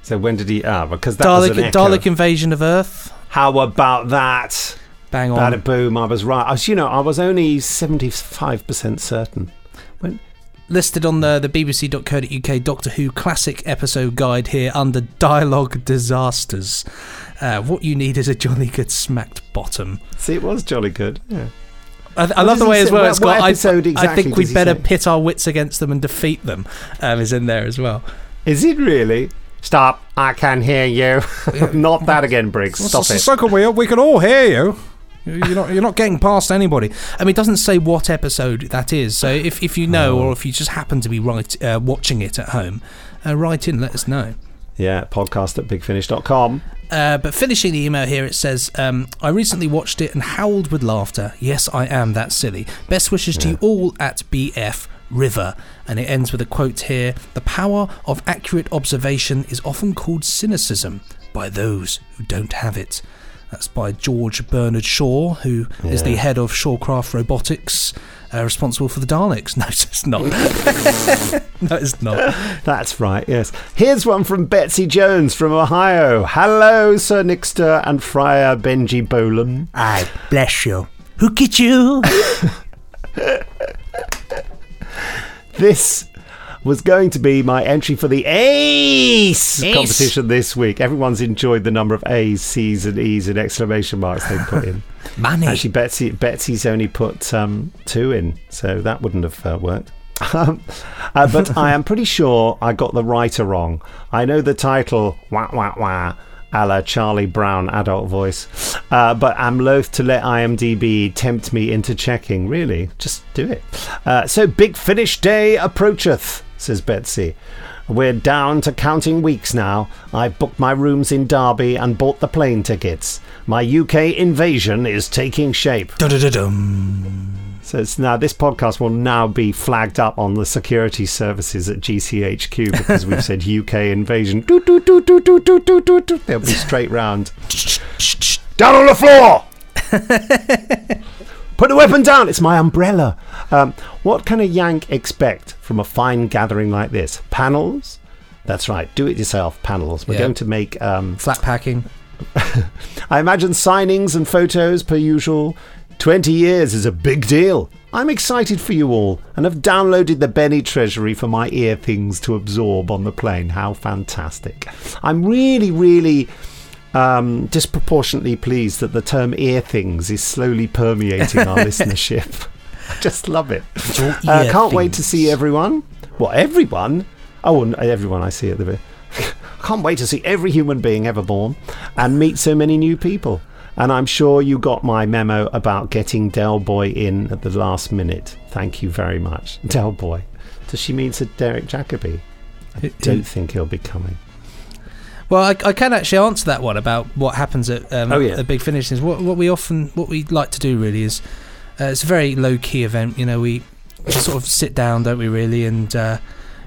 So when did he? Ah, because that was Dalek, an echo. Dalek invasion of Earth. How about that? Bang on. Bada boom! I was right. I was, you know, I was only seventy-five percent certain. When listed on the, the bbc.co.uk Doctor Who classic episode guide here under dialogue disasters. Uh, what you need is a jolly good smacked bottom. see, it was jolly good. Yeah. I, I love the he way as say- well what- it's what got. I, episode I think we'd better say? pit our wits against them and defeat them. Um, is in there as well. Is it really? Stop! I can hear you. [laughs] not that again, Briggs. Stop it. Circle wheel. We can all hear you. You're not. You're not getting past anybody. I mean, it doesn't say what episode that is. So if, if you know, or if you just happen to be right uh, watching it at home, uh, write in. Let us know. Yeah, podcast at bigfinish.com. Uh, but finishing the email here, it says, um, I recently watched it and howled with laughter. Yes, I am that silly. Best wishes to you all at BF River. And it ends with a quote here The power of accurate observation is often called cynicism by those who don't have it. That's by George Bernard Shaw, who is the head of Shawcraft Robotics, uh, responsible for the Daleks. [laughs] No, it's not. [laughs] no, it's not. That's right, yes. Here's one from Betsy Jones from Ohio. Hello, Sir Nixter and Friar Benji Bolan. I bless you. Look at you. [laughs] This was going to be my entry for the ACE, Ace. competition this week. Everyone's enjoyed the number of A's, C's, and E's and exclamation marks they put in. [laughs] Money. Actually, Betsy Betsy's only put um, two in, so that wouldn't have uh, worked. Um, uh, but I am pretty sure I got the writer wrong. I know the title, wah wah wah, a la Charlie Brown adult voice, uh, but I'm loath to let IMDb tempt me into checking. Really, just do it. Uh, so, Big Finish Day approacheth, says Betsy. We're down to counting weeks now. I've booked my rooms in Derby and bought the plane tickets. My UK invasion is taking shape. It's now this podcast will now be flagged up on the security services at GCHQ because we've said [laughs] UK invasion. Doot, doot, doot, doot, doot, doot, doot, doot. They'll be straight round. Down on the floor! [laughs] Put the weapon down. It's my umbrella. Um, what can a Yank expect from a fine gathering like this? Panels. That's right. Do it yourself panels. We're Yeah. going to make um, flat packing. [laughs] I imagine signings and photos per usual. 20 years is a big deal. I'm excited for you all and have downloaded the Benny Treasury for my ear things to absorb on the plane. How fantastic. I'm really, really um, disproportionately pleased that the term ear things is slowly permeating our [laughs] listenership. I [laughs] just love it. Uh, can't wait to see everyone. Well, everyone? Oh, everyone I see at the bit. [laughs] Can't wait to see every human being ever born and meet so many new people. And I'm sure you got my memo about getting Del Boy in at the last minute. Thank you very much. [laughs] Del Boy. Does she mean to Derek Jacobi? I don't think he'll be coming. Well, I, I can actually answer that one about what happens at um, Oh, yeah. the big finish. Is what what we often what we like to do really is uh, it's a very low key event. You know, we sort of sit down, don't we? Really, and uh,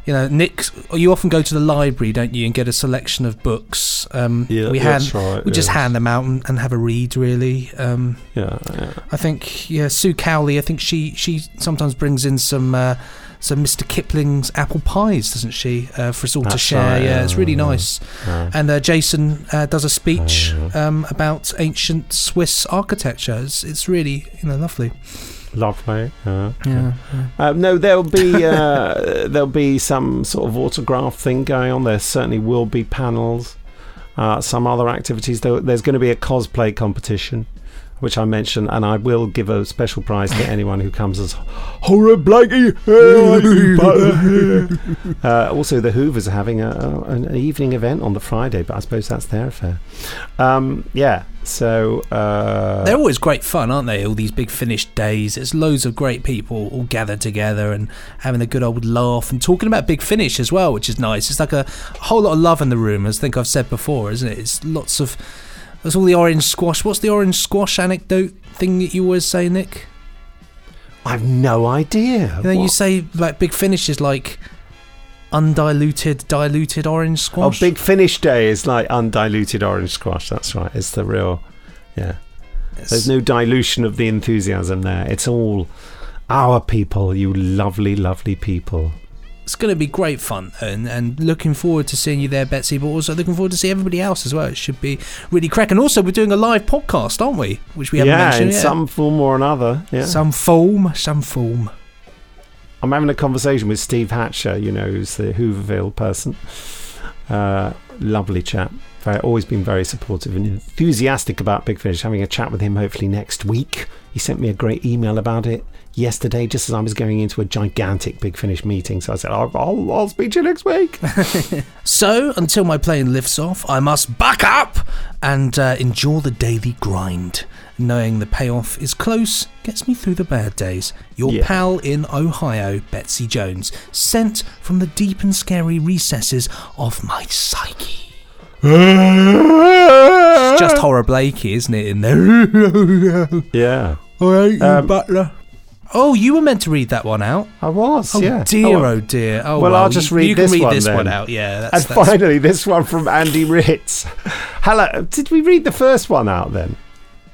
you know, Nick, you often go to the library, don't you, and get a selection of books. Um, Yeah, we hand that's right, we just hand them out and, and have a read. Really, um, Yeah, yeah. I think yeah, Sue Cowley. I think she she sometimes brings in some. Uh, some Mr. Kipling's apple pies, doesn't she, uh, for us all to share? right, yeah, it's really nice. yeah. And uh, Jason uh, does a speech um, about ancient Swiss architecture. It's, it's really you know lovely. Lovely. Yeah. Yeah, Uh, no, there'll be uh, [laughs] there'll be some sort of autograph thing going on. There certainly will be panels, uh, some other activities. There, there's going to be a cosplay competition, which I mentioned, and I will give a special prize to [laughs] anyone who comes as Horror Blakey. [laughs] uh, also, the Hoovers are having a, a- an evening event on the Friday, but I suppose that's their affair. Um, yeah. So uh, They're always great fun, aren't they? All these big finished days. It's loads of great people all gathered together and having a good old laugh and talking about big finish as well, which is nice. It's like a whole lot of love in the room, as I think I've said before, isn't it? It's lots of. There's all the orange squash. What's the orange squash anecdote thing that you always say, Nick? I've no idea. You know, you say like big finish is like undiluted, diluted orange squash. Oh, squash. Big Finish Day is like undiluted orange squash. That's right. It's the real, yeah. There's no dilution of the enthusiasm there. It's all our people, you lovely, lovely people. It's going to be great fun, and, and looking forward to seeing you there, Betsy. But also looking forward to see everybody else as well. It should be really crack. And also, we're doing a live podcast, aren't we? Which we haven't yeah, mentioned in yet. some form or another. Yeah. some form, some form. I'm having a conversation with Steve Hatcher, you know, who's the Hooverville person. Uh, lovely chap. Very, always been very supportive and enthusiastic about Big Finish. Having a chat with him hopefully next week. He sent me a great email about it yesterday, just as I was going into a gigantic Big Finish meeting. So I said, I'll, I'll, I'll speak to you next week. [laughs] So, until my plane lifts off, I must back up and uh, endure the daily grind. Knowing the payoff is close gets me through the bad days. Your Yeah. pal in Ohio, Betsy Jones, sent from the deep and scary recesses of my psyche. It's just horror Blakey, isn't it, in there? [laughs] yeah. I hate you, Um, Butler. Oh, you were meant to read that one out. I was, Oh yeah. dear, Oh, oh dear. Oh well, well, I'll just you, read you this can read one this then. one out. Yeah, that's, and that's finally, this one from Andy Ritz. Hello. Did we read the first one out then?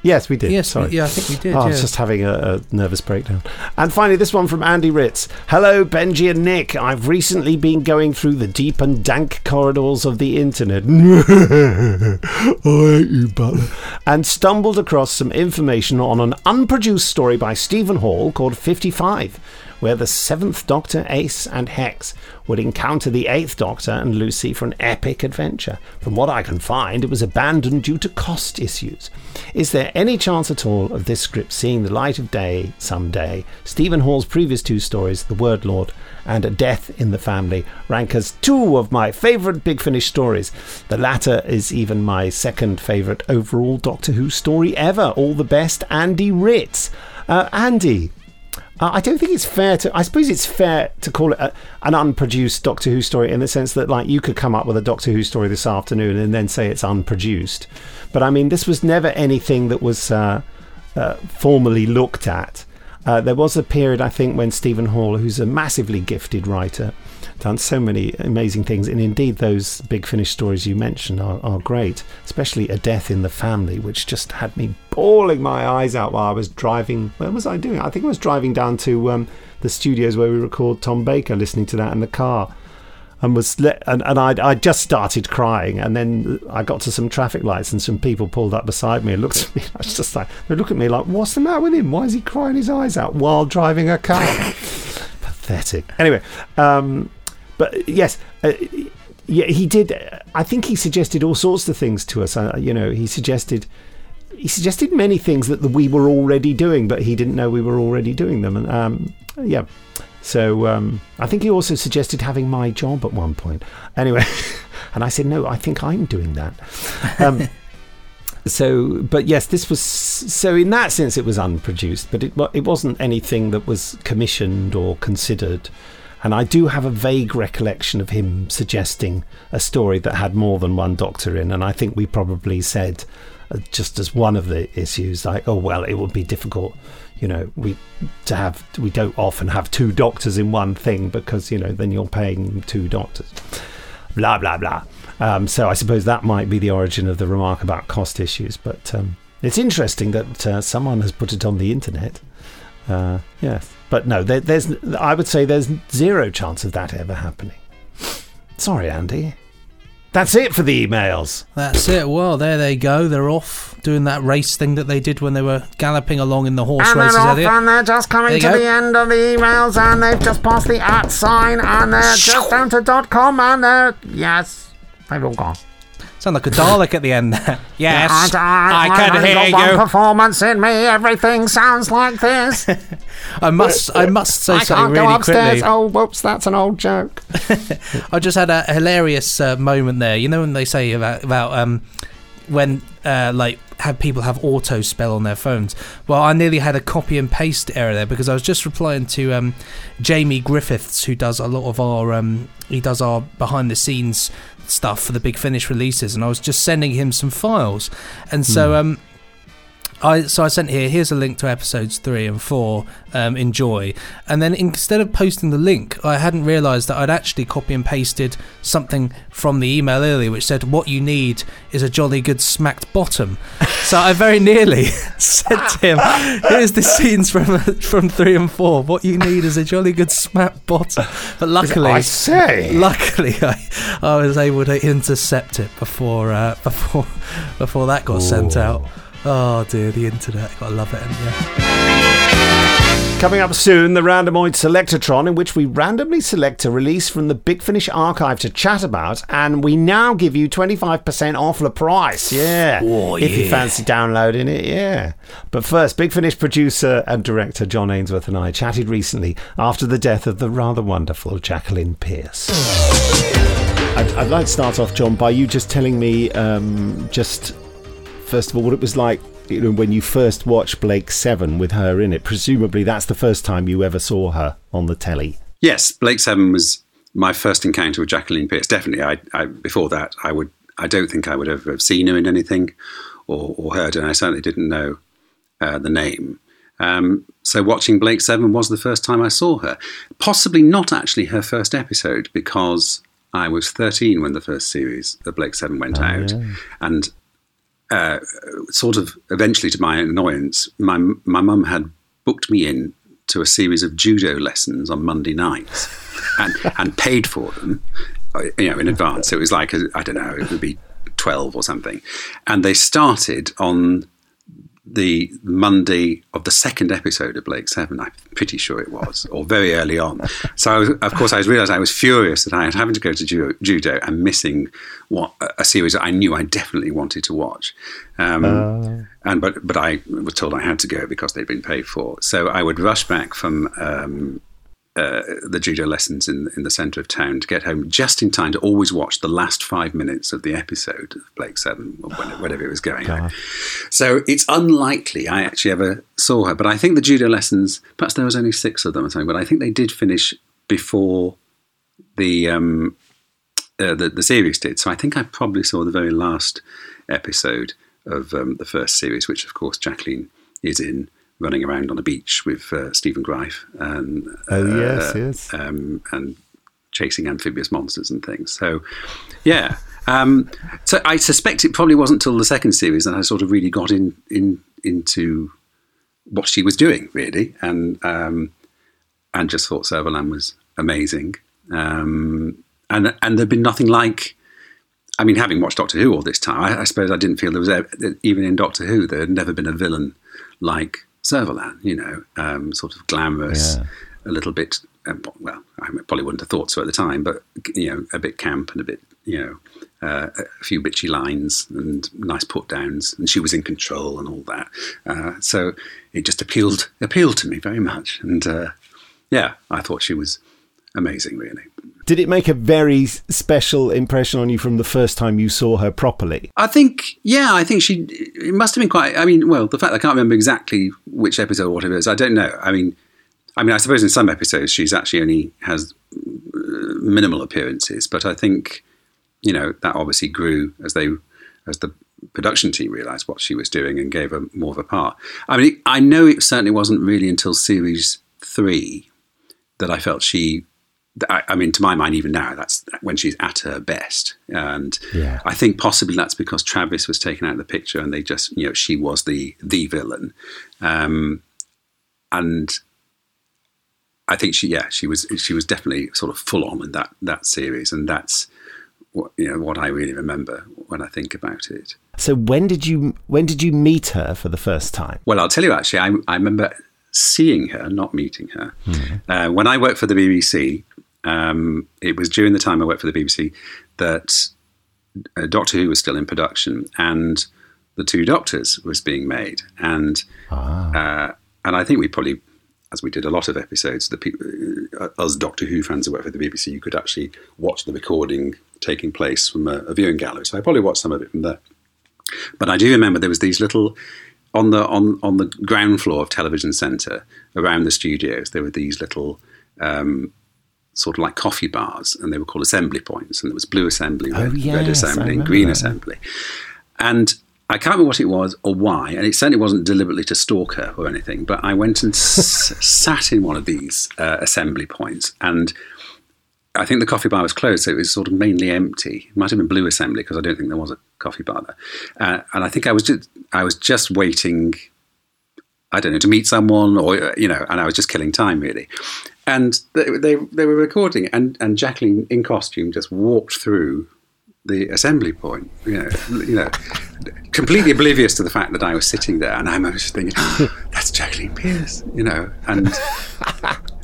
Yes, we did. Yes, Sorry. yeah, I think we did, Oh, I was just having a, a nervous breakdown. And finally, this one from Andy Ritz. Hello, Benji and Nick. I've recently been going through the deep and dank corridors of the internet. [laughs] I hate you, Butler. And stumbled across some information on an unproduced story by Stephen Hall called 55, where the seventh Doctor, Ace, and Hex would encounter the eighth Doctor and Lucy for an epic adventure. From what I can find, it was abandoned due to cost issues. Is there any chance at all of this script seeing the light of day someday? Stephen Hall's previous two stories, The Word Lord and A Death in the Family, rank as two of my favourite Big Finish stories. The latter is even my second favourite overall Doctor Who story ever. All the best, Andy Ritz. Uh, Andy, uh, I don't think it's fair to. I suppose it's fair to call it a, an unproduced Doctor Who story in the sense that, like, you could come up with a Doctor Who story this afternoon and then say it's unproduced. But I mean, this was never anything that was uh, uh, formally looked at. Uh, there was a period, I think, when Stephen Hall, who's a massively gifted writer, done so many amazing things, and indeed those Big Finish stories you mentioned are, are great, especially A Death in the Family, which just had me bawling my eyes out while I was driving. Where was I doing? I think I was driving down to um, the studios where we record Tom Baker, listening to that in the car. And was and, and I I just started crying, and then I got to some traffic lights, and some people pulled up beside me and looked at me. [laughs] I was just like, they look at me like, "What's the matter with him? Why is he crying his eyes out while driving a car?" [laughs] Pathetic. Anyway, um, but yes, uh, yeah, he did. I think he suggested all sorts of things to us. Uh, you know, he suggested he suggested many things that we were already doing, but he didn't know we were already doing them. And um, yeah, so um, I think he also suggested having my job at one point. Anyway, [laughs] and I said no, I think I'm doing that. Um, [laughs] so, but yes, this was so in that sense it was unproduced, but it it wasn't anything that was commissioned or considered. And I do have a vague recollection of him suggesting a story that had more than one doctor in, and I think we probably said uh, just as one of the issues, like, oh well, it would be difficult, you know, we to have we don't often have two doctors in one thing because you know then you're paying two doctors, blah blah blah. Um, so I suppose that might be the origin of the remark about cost issues. But um, it's interesting that uh, someone has put it on the internet. Uh, yes, but no, there, there's I would say there's zero chance of that ever happening. Sorry, Andy. That's it for the emails. That's it. Well, there they go. They're off doing that race thing that they did when they were galloping along in the horse and races. they're off and they're just coming to go. the end of the emails and they've just passed the at sign and they're just down to dot com and they're yes they've all gone. Sound like a Dalek at the end there. [laughs] Yes, And I, can hear you. performance in me. Everything sounds like this. [laughs] I must, I must say I something can't really go upstairs. quickly. Oh, whoops, that's an old joke. [laughs] I just had a hilarious uh, moment there. You know when they say about about um, when uh, like have people have auto spell on their phones. Well, I nearly had a copy and paste error there because I was just replying to um, Jamie Griffiths, who does a lot of our um, he does our behind the scenes stuff for the Big Finish releases, and I was just sending him some files, and so Hmm. um. I so I sent here. Here's a link to episodes three and four. Um, enjoy, and then instead of posting the link, I hadn't realised that I'd actually copy and pasted something from the email earlier, which said what you need is a jolly good smacked bottom. [laughs] so I very nearly [laughs] said to him, "Here's the scenes from [laughs] from three and four. What you need is a jolly good smacked bottom." But luckily, I say. luckily, I, I was able to intercept it before uh, before before that got sent out. Oh dear, the internet. Gotta love it, haven't you? Coming up soon, the Randomoid Selectatron, in which we randomly select a release from the Big Finish archive to chat about, and we now give you 25% off the price. Yeah. Oh, if you fancy downloading it, yeah. But first, Big Finish producer and director John Ainsworth and I chatted recently after the death of the rather wonderful Jacqueline Pearce. I'd, I'd like to start off, John, by you just telling me um, just first of all what it was like you know, when you first watched Blake Seven with her in it. Presumably, that's the first time you ever saw her on the telly. Yes, Blake Seven was my first encounter with Jacqueline Pearce. Definitely, I, I before that, I would, I don't think I would ever have seen her in anything or, or heard, her, and I certainly didn't know uh, the name. Um, so watching Blake Seven was the first time I saw her. Possibly not actually her first episode because I was 13 when the first series of Blake Seven went out, and uh, sort of eventually, to my annoyance, my my mum had booked me in to a series of judo lessons on Monday nights, [laughs] and and paid for them, uh, you know, in advance. So It was like I don't know, it would be twelve or something, and they started on the Monday of the second episode of Blake Seven. I'm pretty sure it was, or very early on. So, I was, of course, I realised I was furious that I had having to go to ju- judo and missing what a series that I knew I definitely wanted to watch. Um, Uh. and but but I was told I had to go because they'd been paid for. So I would rush back from. Um, uh, the judo lessons in in the centre of town to get home just in time to always watch the last five minutes of the episode of Blake Seven, or whenever it was going. out. So it's unlikely I actually ever saw her. But I think the judo lessons, perhaps there was only six of them or something, but I think they did finish before the um, uh, the, the series did. So I think I probably saw the very last episode of um, the first series, which of course Jacqueline is in, running around on the beach with uh, Stephen Greif and Oh, yes, uh, yes. um, and chasing amphibious monsters and things. So, yeah. Um, so I suspect it probably wasn't until the second series that I sort of really got in, in into what she was doing, really, and um, and just thought Servalan was amazing. Um, and and there'd been nothing like. I mean, having watched Doctor Who all this time, I, I suppose I didn't feel there was ever, even in Doctor Who there had never been a villain like Servalan. You know, um, sort of glamorous, Yeah. a little bit. Um, well, I probably wouldn't have thought so at the time, but you know, a bit camp and a bit, you know, uh, a few bitchy lines and nice put downs, and she was in control and all that. Uh, so it just appealed appealed to me very much, and uh, yeah, I thought she was amazing, really. Did it make a very special impression on you from the first time you saw her properly? I think, yeah, I think she. It must have been quite. I mean, well, the fact I can't remember exactly which episode or whatever it is, I don't know. I mean, I mean, I suppose in some episodes she's actually only has uh, minimal appearances, but I think, you know, that obviously grew as they, as the production team realised what she was doing and gave her more of a part. I mean, I know it certainly wasn't really until series three that I felt she. I, I mean, to my mind, even now, that's when she's at her best. And Yeah. I think possibly that's because Travis was taken out of the picture, and they just, you know, she was the the villain. Um, and I think she, yeah, she was she was definitely sort of full on in that that series, and that's what you know what I really remember when I think about it. So when did you when did you meet her for the first time? Well, I'll tell you actually, I, I remember seeing her, not meeting her. Uh, when I worked for the BBC, um, it was during the time I worked for the BBC that uh, Doctor Who was still in production and the Two Doctors was being made, and uh, and I think we probably, as we did a lot of episodes, the people, uh, us Doctor Who fans who worked for the BBC, you could actually watch the recording taking place from a, a viewing gallery. So I probably watched some of it from there. But I do remember there was these little on the on on the ground floor of Television Centre around the studios. There were these little um, sort of like coffee bars, and they were called assembly points. And there was blue assembly, Oh, red, red yes, I assembly, and green that. assembly. And I can't remember what it was or why, and it certainly wasn't deliberately to stalk her or anything. But I went and s- [laughs] sat in one of these uh, assembly points, and I think the coffee bar was closed, so it was sort of mainly empty. It might have been Blue Assembly because I don't think there was a coffee bar there. Uh, and I think I was just I was just waiting. I don't know to meet someone, or you know, and I was just killing time really. And they they, they were recording, and and Jacqueline in costume just walked through the assembly point, you know, you know, completely oblivious to the fact that I was sitting there, and I was just thinking, [gasps] "That's Jacqueline Pearce," you know, and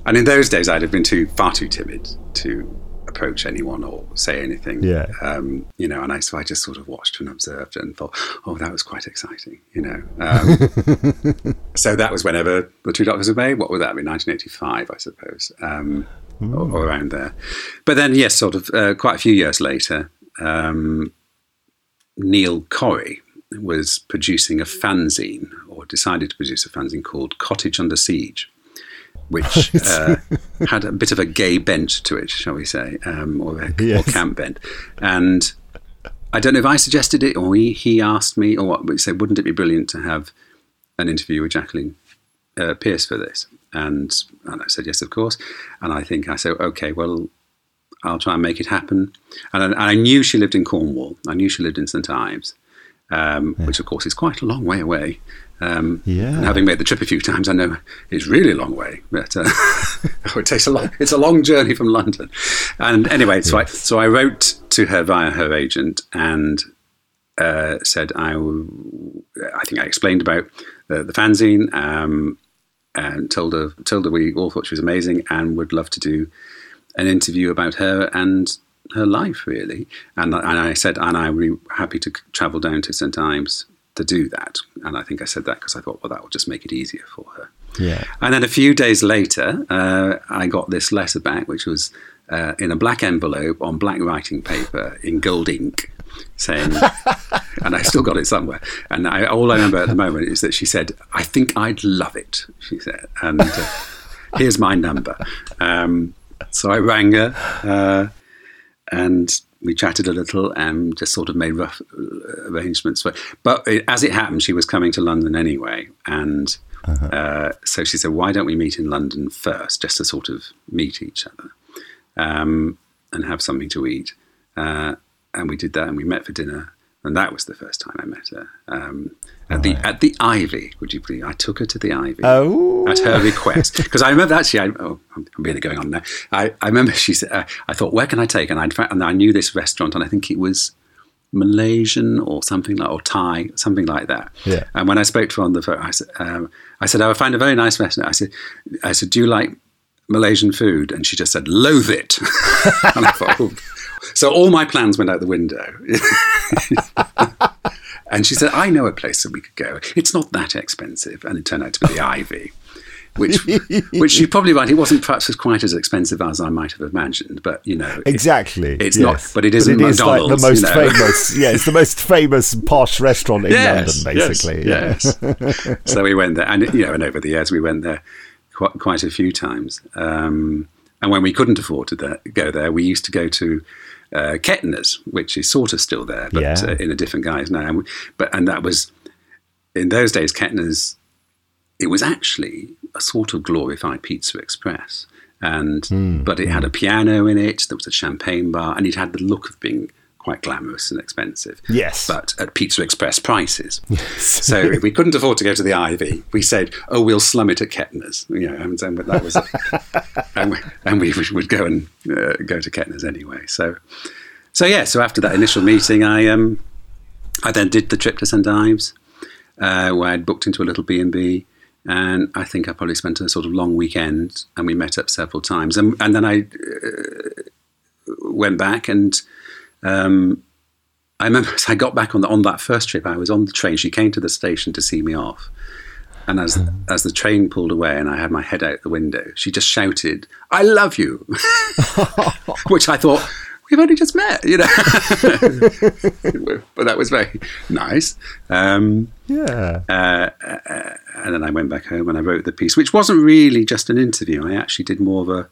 and in those days I'd have been too far too timid to approach anyone or say anything, Yeah. um, you know, and I so I just sort of watched and observed and thought, "Oh, that was quite exciting," you know. Um, [laughs] so that was whenever the Two Doctors were made. What would that be? 1985, I suppose, um, or, or around there. But then, yes, sort of uh, quite a few years later, um, Neil Corry was producing a fanzine, or decided to produce a fanzine called Cottage Under Siege, which [laughs] uh, had a bit of a gay bent to it, shall we say, um, or, a, Yes. or camp bent. And I don't know if I suggested it or he, he asked me, or what, but he said, wouldn't it be brilliant to have an interview with Jacqueline uh, Pearce for this? And, and I said, yes, of course. And I think I said, okay, well, I'll try and make it happen. And I, and I knew she lived in Cornwall. I knew she lived in St Ives, um, which of course is quite a long way away. Um, Yeah. And having made the trip a few times, I know it's really a long way. But uh, [laughs] it takes a long. It's a long journey from London. And anyway, so I so I wrote to her via her agent and uh, said I think I explained about the, the fanzine um, and told her told her we all thought she was amazing and would love to do an interview about her and her life really. And and I said and I would be happy to travel down to St Ives to do that. And I think I said that because I thought well that will just make it easier for her. Yeah. And then a few days later, uh, I got this letter back, which was uh, in a black envelope on black writing paper in gold ink, saying, [laughs] and I still got it somewhere. And I, all I remember at the moment is that she said, "I think I'd love it." She said, and uh, [laughs] here's my number. Um, so I rang her, uh, and we chatted a little and just sort of made rough uh, arrangements. For, but it, as it happened, she was coming to London anyway, and uh, so she said, "Why don't we meet in London first, just to sort of meet each other?" um, and have something to eat. Uh, and we did that, and we met for dinner, and that was the first time I met her. Um, at the at the Ivy, would you believe? I took her to the Ivy Oh. at her request [laughs] because I remember actually. I, oh, I'm really going on now. I, I remember she said, uh, "I thought, where can I take?" And I and I knew this restaurant, and I think it was Malaysian or something like or Thai, something like that. Yeah. And when I spoke to her on the phone, I said, um, "I said I found a very nice restaurant." I said, "I said, do you like Malaysian food?" And she just said, "Loathe it." [laughs] and I thought, oh. So all my plans went out the window. [laughs] and she said, "I know a place that we could go. It's not that expensive." And it turned out to be the Ivy. Which, [laughs] which you're probably right. It wasn't perhaps as quite as expensive as I might have imagined, but you know, Exactly. It's yes. not, but it isn't it is like the most you know. famous. Yeah, it's the most famous posh restaurant in Yes, London, basically. Yes, yes. so we went there, and you know, and over the years we went there quite, quite a few times. Um, and when we couldn't afford to there, go there, we used to go to uh, Kettner's, which is sort of still there, but Yeah. uh, in a different guise now. And But and that was in those days, Kettner's. It was actually a sort of glorified Pizza Express, and Hmm, but it had a piano in it. There was a champagne bar, and it had the look of being quite glamorous and expensive. Yes. but at Pizza Express prices. Yes. so if we couldn't afford to go to the Ivy, we said, "Oh, we'll slum it at Kettner's." You know, and, and that was, [laughs] and, we, and we would go and uh, go to Kettner's anyway. So, so yeah. So after that initial meeting, I um, I then did the trip to St Ives, uh, where I'd booked into a little B and B. And I think I probably spent a sort of long weekend, and we met up several times. And, and then I uh, went back, and um, I remember as I got back on the, on that first trip, I was on the train. She came to the station to see me off, and as as the train pulled away and I had my head out the window, she just shouted, "I love you," [laughs] [laughs] which I thought we've only just met, you know. [laughs] but that was very nice. Um, yeah. uh, uh, and then I went back home and I wrote the piece, which wasn't really just an interview. I actually did more of a,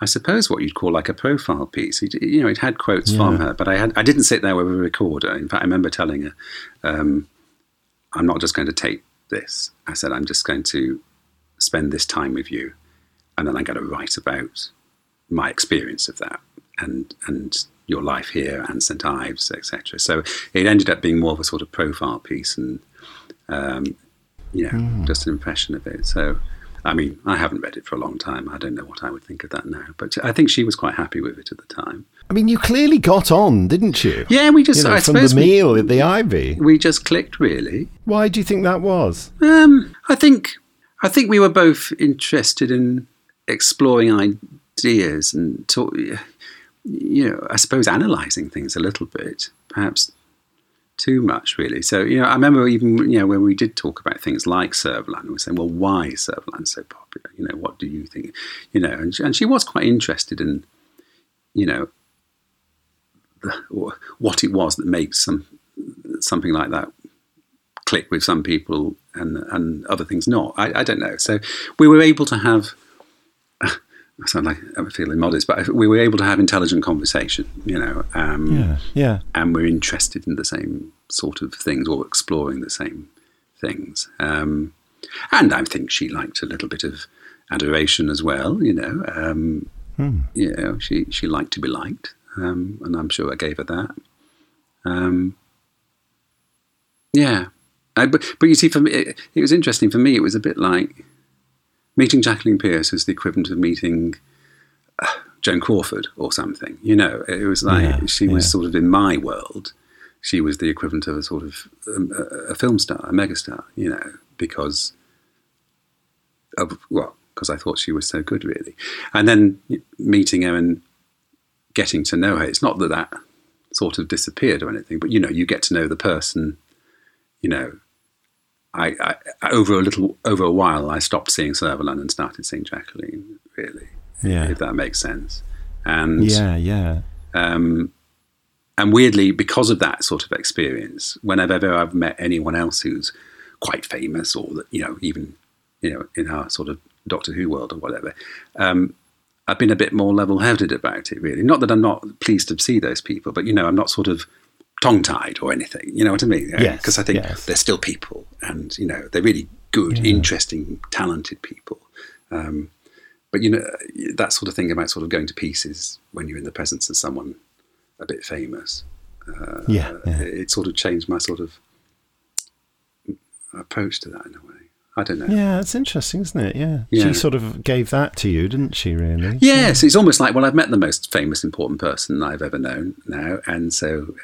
I suppose, what you'd call like a profile piece. You know, it had quotes from her, but I had I didn't sit there with a recorder. In fact, I remember telling her, um, "I'm not just going to tape this." I said, "I'm just going to spend this time with you, and then I'm going to write about my experience of that and and your life here and St Ives, etc." So it ended up being more of a sort of profile piece and um, you know, Hmm. just an impression of it. So, I mean, I haven't read it for a long time. I don't know what I would think of that now, but I think she was quite happy with it at the time. I mean, you clearly got on, didn't you? Yeah, we just You know, I from the suppose we- meal at the Ivy. We just clicked, really. Why do you think that was? Um, I think I think we were both interested in exploring ideas and talk, you know, I suppose analysing things a little bit, perhaps too much, really. So, you know, I remember even you know when we did talk about things like Servalan, we were saying, well, why is Servalan so popular? You know, what do you think? You know, and she, and she was quite interested in, you know, the, what it was that makes some something like that click with some people and and other things not. I, I don't know. So we were able to have. I sound like I'm feeling modest, but we were able to have intelligent conversation. You know, um, Yeah, yeah. and we're interested in the same sort of things or exploring the same things. Um, and I think she liked a little bit of adoration as well. You know, um, Hmm. you know, she she liked to be liked, um, and I'm sure I gave her that. Um, yeah, I, but but you see, for me, it, it was interesting. For me, it was a bit like meeting Jacqueline Pearce was the equivalent of meeting uh, Joan Crawford or something. You know, it was like Yeah, she was sort of in my world. She was the equivalent of a sort of um, a, a film star, a megastar. You know, because of well, because I thought she was so good, really. And then meeting her and getting to know her. It's not that that sort of disappeared or anything, but you know, you get to know the person. You know, I, I over a little over a while, I stopped seeing Servalan and started seeing Jacqueline. Really, Yeah. if that makes sense. And Yeah, yeah. um, and weirdly, because of that sort of experience, whenever I've met anyone else who's quite famous, or that you know, even you know, in our sort of Doctor Who world or whatever, um, I've been a bit more level-headed about it. Really, not that I'm not pleased to see those people, but you know, I'm not sort of tongue-tied or anything. You know what I mean? Yes, Because I think yes. they're still people, and you know, they're really good, interesting, talented people. Um, but you know that sort of thing about sort of going to pieces when you're in the presence of someone a bit famous. Uh, Yeah, yeah. It, it sort of changed my sort of approach to that in a way. I don't know. Yeah, it's interesting, isn't it? Yeah. Yeah. She sort of gave that to you, didn't she, really? Yes, it's almost like well, I've met the most famous, important person I've ever known now, and so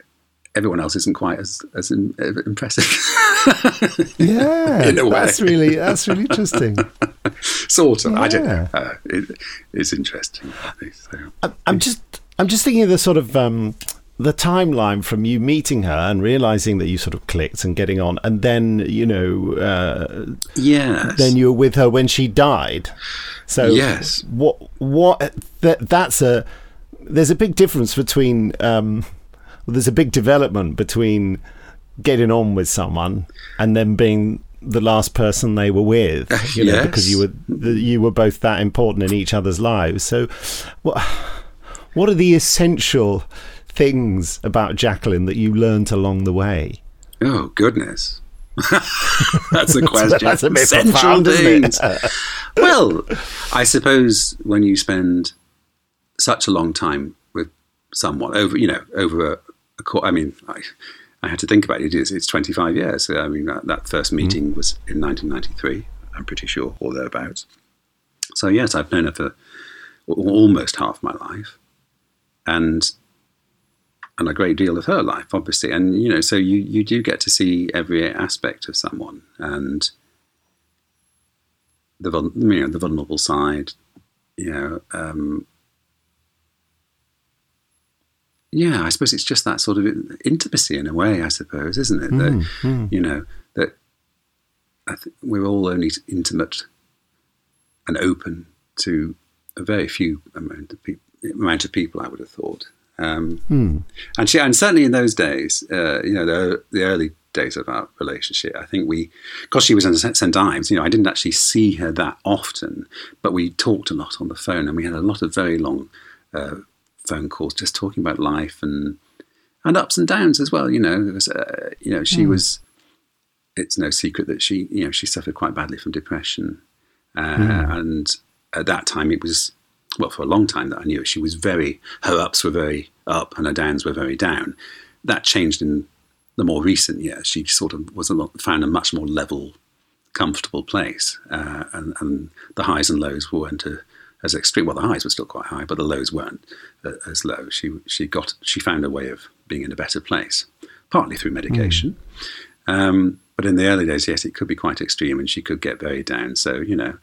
everyone else isn't quite as as impressive. [laughs] Yeah. [laughs] In a way. That's really that's really interesting. [laughs] sort of. I don't know. Uh, it, it's interesting. So. I'm, I'm just I'm just thinking of the sort of um, the timeline from you meeting her and realizing that you sort of clicked and getting on, and then you know, uh, Yes. then you were with her when she died. So Yes. what what that that's a there's a big difference between um, well, there's a big development between getting on with someone and then being the last person they were with, [laughs] you know, because you were you were both that important in each other's lives. So, what what are the essential things about Jacqueline that you learnt along the way? Oh goodness. [laughs] [laughs] That's a question. That's a bit Essential profound, things. well, I suppose when you spend such a long time with someone over, you know, over a, a cour I mean, I, I had to think about it. It's, it's 25 years. I mean, that, that first Mm. meeting was in 1993. I'm pretty sure, or thereabouts. So yes, I've known her for almost half my life, and and a great deal of her life, obviously. And you know, so you you do get to see every aspect of someone and the you know the vulnerable side, you know. Um, yeah, I suppose it's just that sort of intimacy in a way, I suppose, isn't it? That Mm, mm. you know that I th- we're all only intimate and open to a very few amount of people. Amount of people, I would have thought. Um, Hmm. and she, and certainly in those days, uh, you know, the, the early days of our relationship, I think we, because she was in St St Ives, you know, I didn't actually see her that often, but we talked a lot on the phone, and we had a lot of very long uh, phone calls, just talking about life and and ups and downs as well. You know, it was, uh, you know, she Mm. was. It's no secret that she, you know, she suffered quite badly from depression, uh, Mm. and at that time it was well for a long time that I knew it, she was very her ups were very up and her downs were very down. That changed in the more recent years. She sort of was a lot, found a much more level, comfortable place, uh, and and the highs and lows weren't uh, as extreme. Well, the highs were still quite high, but the lows weren't uh, as low. She she got she found a way of being in a better place, partly through medication. Um, but in the early days, yes, it could be quite extreme, and she could get very down. So you know,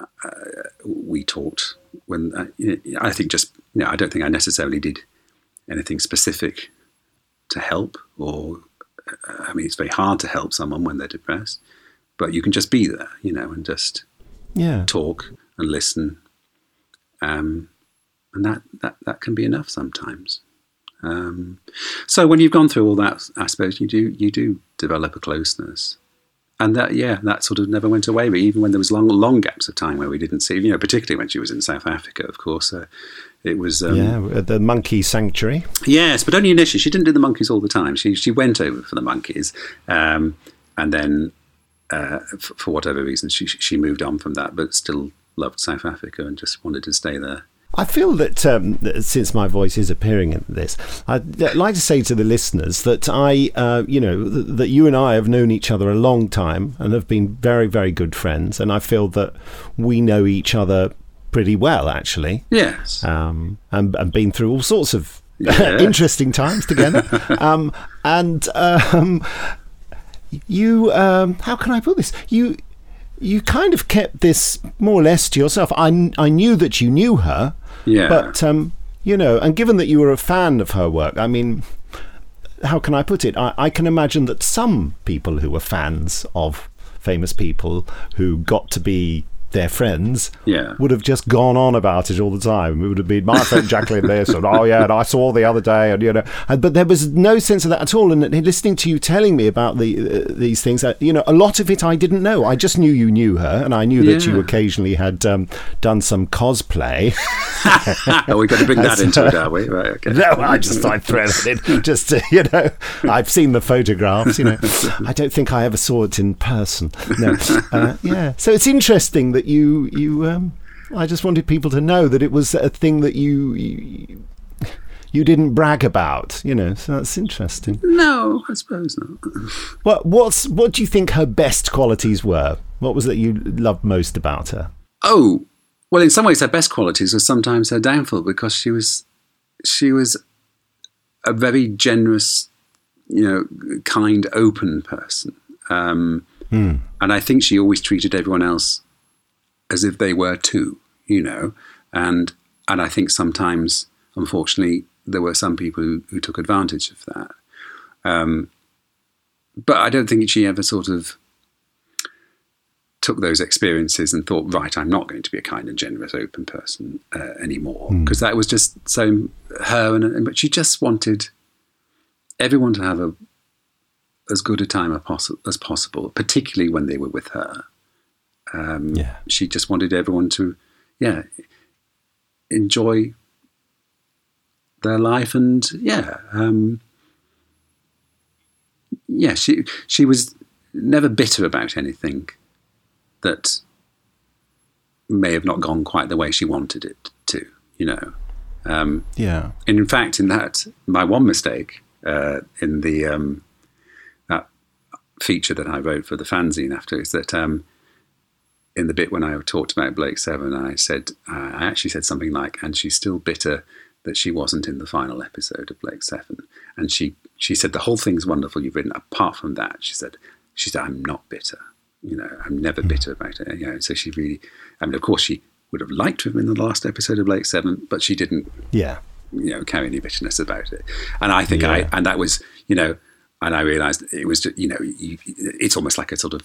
uh, we talked when uh, you know, I think just you know, I don't think I necessarily did anything specific to help, or uh, I mean, it's very hard to help someone when they're depressed, but you can just be there, you know, and just Yeah. talk and listen, um, and that, that that can be enough sometimes. Um, so when you've gone through all that, I suppose you do you do develop a closeness, and that yeah, that sort of never went away. But even when there was long long gaps of time where we didn't see, you know, particularly when she was in South Africa, of course, uh, it was um, yeah, the monkey sanctuary. Yes, but only initially. She didn't do the monkeys all the time. She she went over for the monkeys, um, and then uh, f- for whatever reason she she moved on from that, but still loved South Africa and just wanted to stay there. I feel that, um, that since my voice is appearing in this, I'd like to say to the listeners that I, uh, you know, th- that you and I have known each other a long time and have been very, very good friends, and I feel that we know each other pretty well, actually. Yes. Um, and, and been through all sorts of [laughs] Yeah. interesting times together. [laughs] um, and um, you, um, how can I put this? You. You kind of kept this more or less to yourself. I, I knew that you knew her, Yeah. but um, you know, and given that you were a fan of her work, I mean, how can I put it? I, I can imagine that some people who were fans of famous people who got to be their friends Yeah. would have just gone on about it all the time. It would have been my friend Jacqueline [laughs] this, and oh yeah, and I saw the other day, and you know, and, but there was no sense of that at all. And listening to you telling me about the uh, these things, uh, you know, a lot of it I didn't know. I just knew you knew her, and I knew that you occasionally had um, done some cosplay. [laughs] oh, we've got to bring that into it, are we? Right, okay. No, I just I threw it. [laughs] Just to, you know, I've seen the photographs. You know, I don't think I ever saw it in person. No, uh, yeah. So it's interesting that you you um, I just wanted people to know that it was a thing that you, you you didn't brag about, you know. So that's interesting. No, I suppose not. What what's what do you think her best qualities were? What was it you loved most about her? Oh, well, in some ways, her best qualities were sometimes her downfall because she was she was a very generous, you know, kind, open person. Um, Hmm. And I think she always treated everyone else as if they were too, you know. And and I think sometimes, unfortunately, there were some people who, who took advantage of that. Um, but I don't think she ever sort of took those experiences and thought, right, I'm not going to be a kind and generous, open person uh, anymore, Hmm. because that was just so her. And, and but she just wanted everyone to have a as good a time as as possible, particularly when they were with her. Um, yeah. She just wanted everyone to, yeah, enjoy their life and yeah, um, yeah. She she was never bitter about anything that may have not gone quite the way she wanted it to. You know. Um, Yeah. and in fact, in that, my one mistake uh, in the um, that feature that I wrote for the fanzine after is that um, in the bit when I talked about Blake Seven, I said uh, I actually said something like, "And she's still bitter that she wasn't in the final episode of Blake Seven." And she she said the whole thing's wonderful you've written. Apart from that, she said she said I'm not bitter. You know, I'm never mm-hmm. bitter about it. You know, so she really, I mean, of course, she would have liked to have been in the last episode of Blake Seven, but she didn't Yeah. you know carry any bitterness about it and i think Yeah. i and that was you know and i realized it was you know you, it's almost like a sort of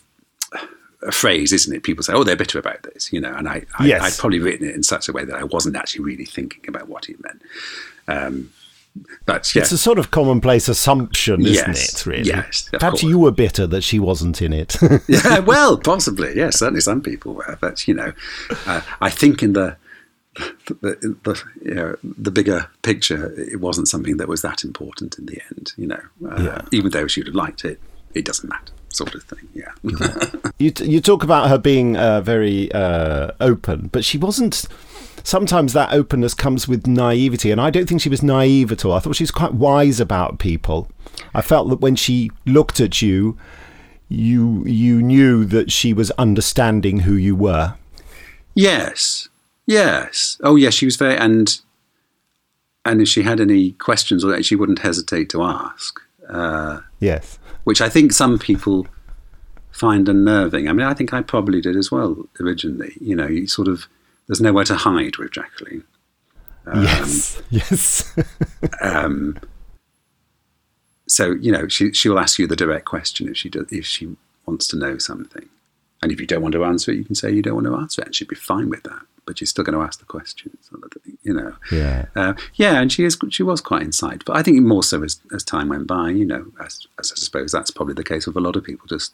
a phrase isn't it people say oh they're bitter about this you know and i, I Yes. i'd probably written it in such a way that i wasn't actually really thinking about what it meant um but yeah It's a sort of commonplace assumption, isn't Yes, it, really? yes, Perhaps course. you were bitter that she wasn't in it. [laughs] yeah, well, possibly. Yeah, certainly some people were, but you know, uh, I think in the the, the you know the bigger picture, it wasn't something that was that important in the end. You know, uh, Yeah. even though she would have liked it, it doesn't matter, sort of thing. Yeah. [laughs] you t- you talk about her being uh, very uh, open, but she wasn't. Sometimes that openness comes with naivety, and I don't think she was naive at all. I thought she was quite wise about people. I felt that when she looked at you, you you knew that she was understanding who you were. Yes. Yes. Oh, yes. She was very and and if she had any questions or that, she wouldn't hesitate to ask. Uh, Yes. Which I think some people find unnerving. I mean, I think I probably did as well originally. You know, you sort of there's nowhere to hide with Jacqueline. Um, yes. Yes. [laughs] um, so you know, she she will ask you the direct question if she does, if she wants to know something, and if you don't want to answer it, you can say you don't want to answer it, and she'd be fine with that. But you're still going to ask the question, sort of thing, you know. Yeah. Uh, yeah, and she is she was quite insightful. But I think more so as as time went by, you know, as, as I suppose that's probably the case with a lot of people. Just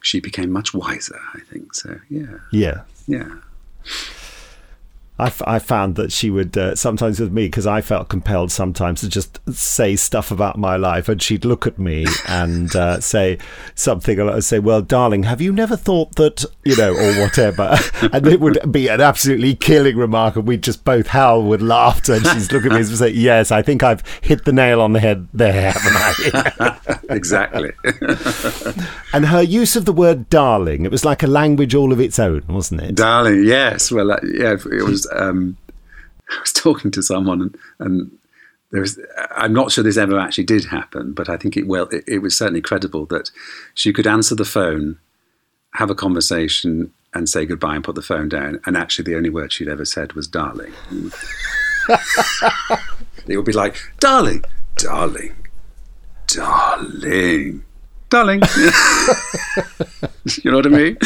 she became much wiser. I think so. Yeah, Yeah. yeah. I, f- I found that she would uh, sometimes with me because I felt compelled sometimes to just say stuff about my life, and she'd look at me and uh, [laughs] say something. and I'd say, "Well, darling, have you never thought that you know, or whatever?" [laughs] and it would be an absolutely killing remark, and we'd just both howl with laughter. And she's looking at me and say, "Yes, I think I've hit the nail on the head there, haven't I?" [laughs] exactly. and her use of the word "darling," it was like a language all of its own, wasn't it? Darling, yes. Well, uh, yeah, it was. Um, [laughs] I was talking to someone, and, and there was. I'm not sure this ever actually did happen, but I think it well. It, it was certainly credible that she could answer the phone, have a conversation, and say goodbye and put the phone down. And actually, the only word she'd ever said was "darling." [laughs] it would be like, "Darling, darling, darling." Darling, [laughs] you know what I mean?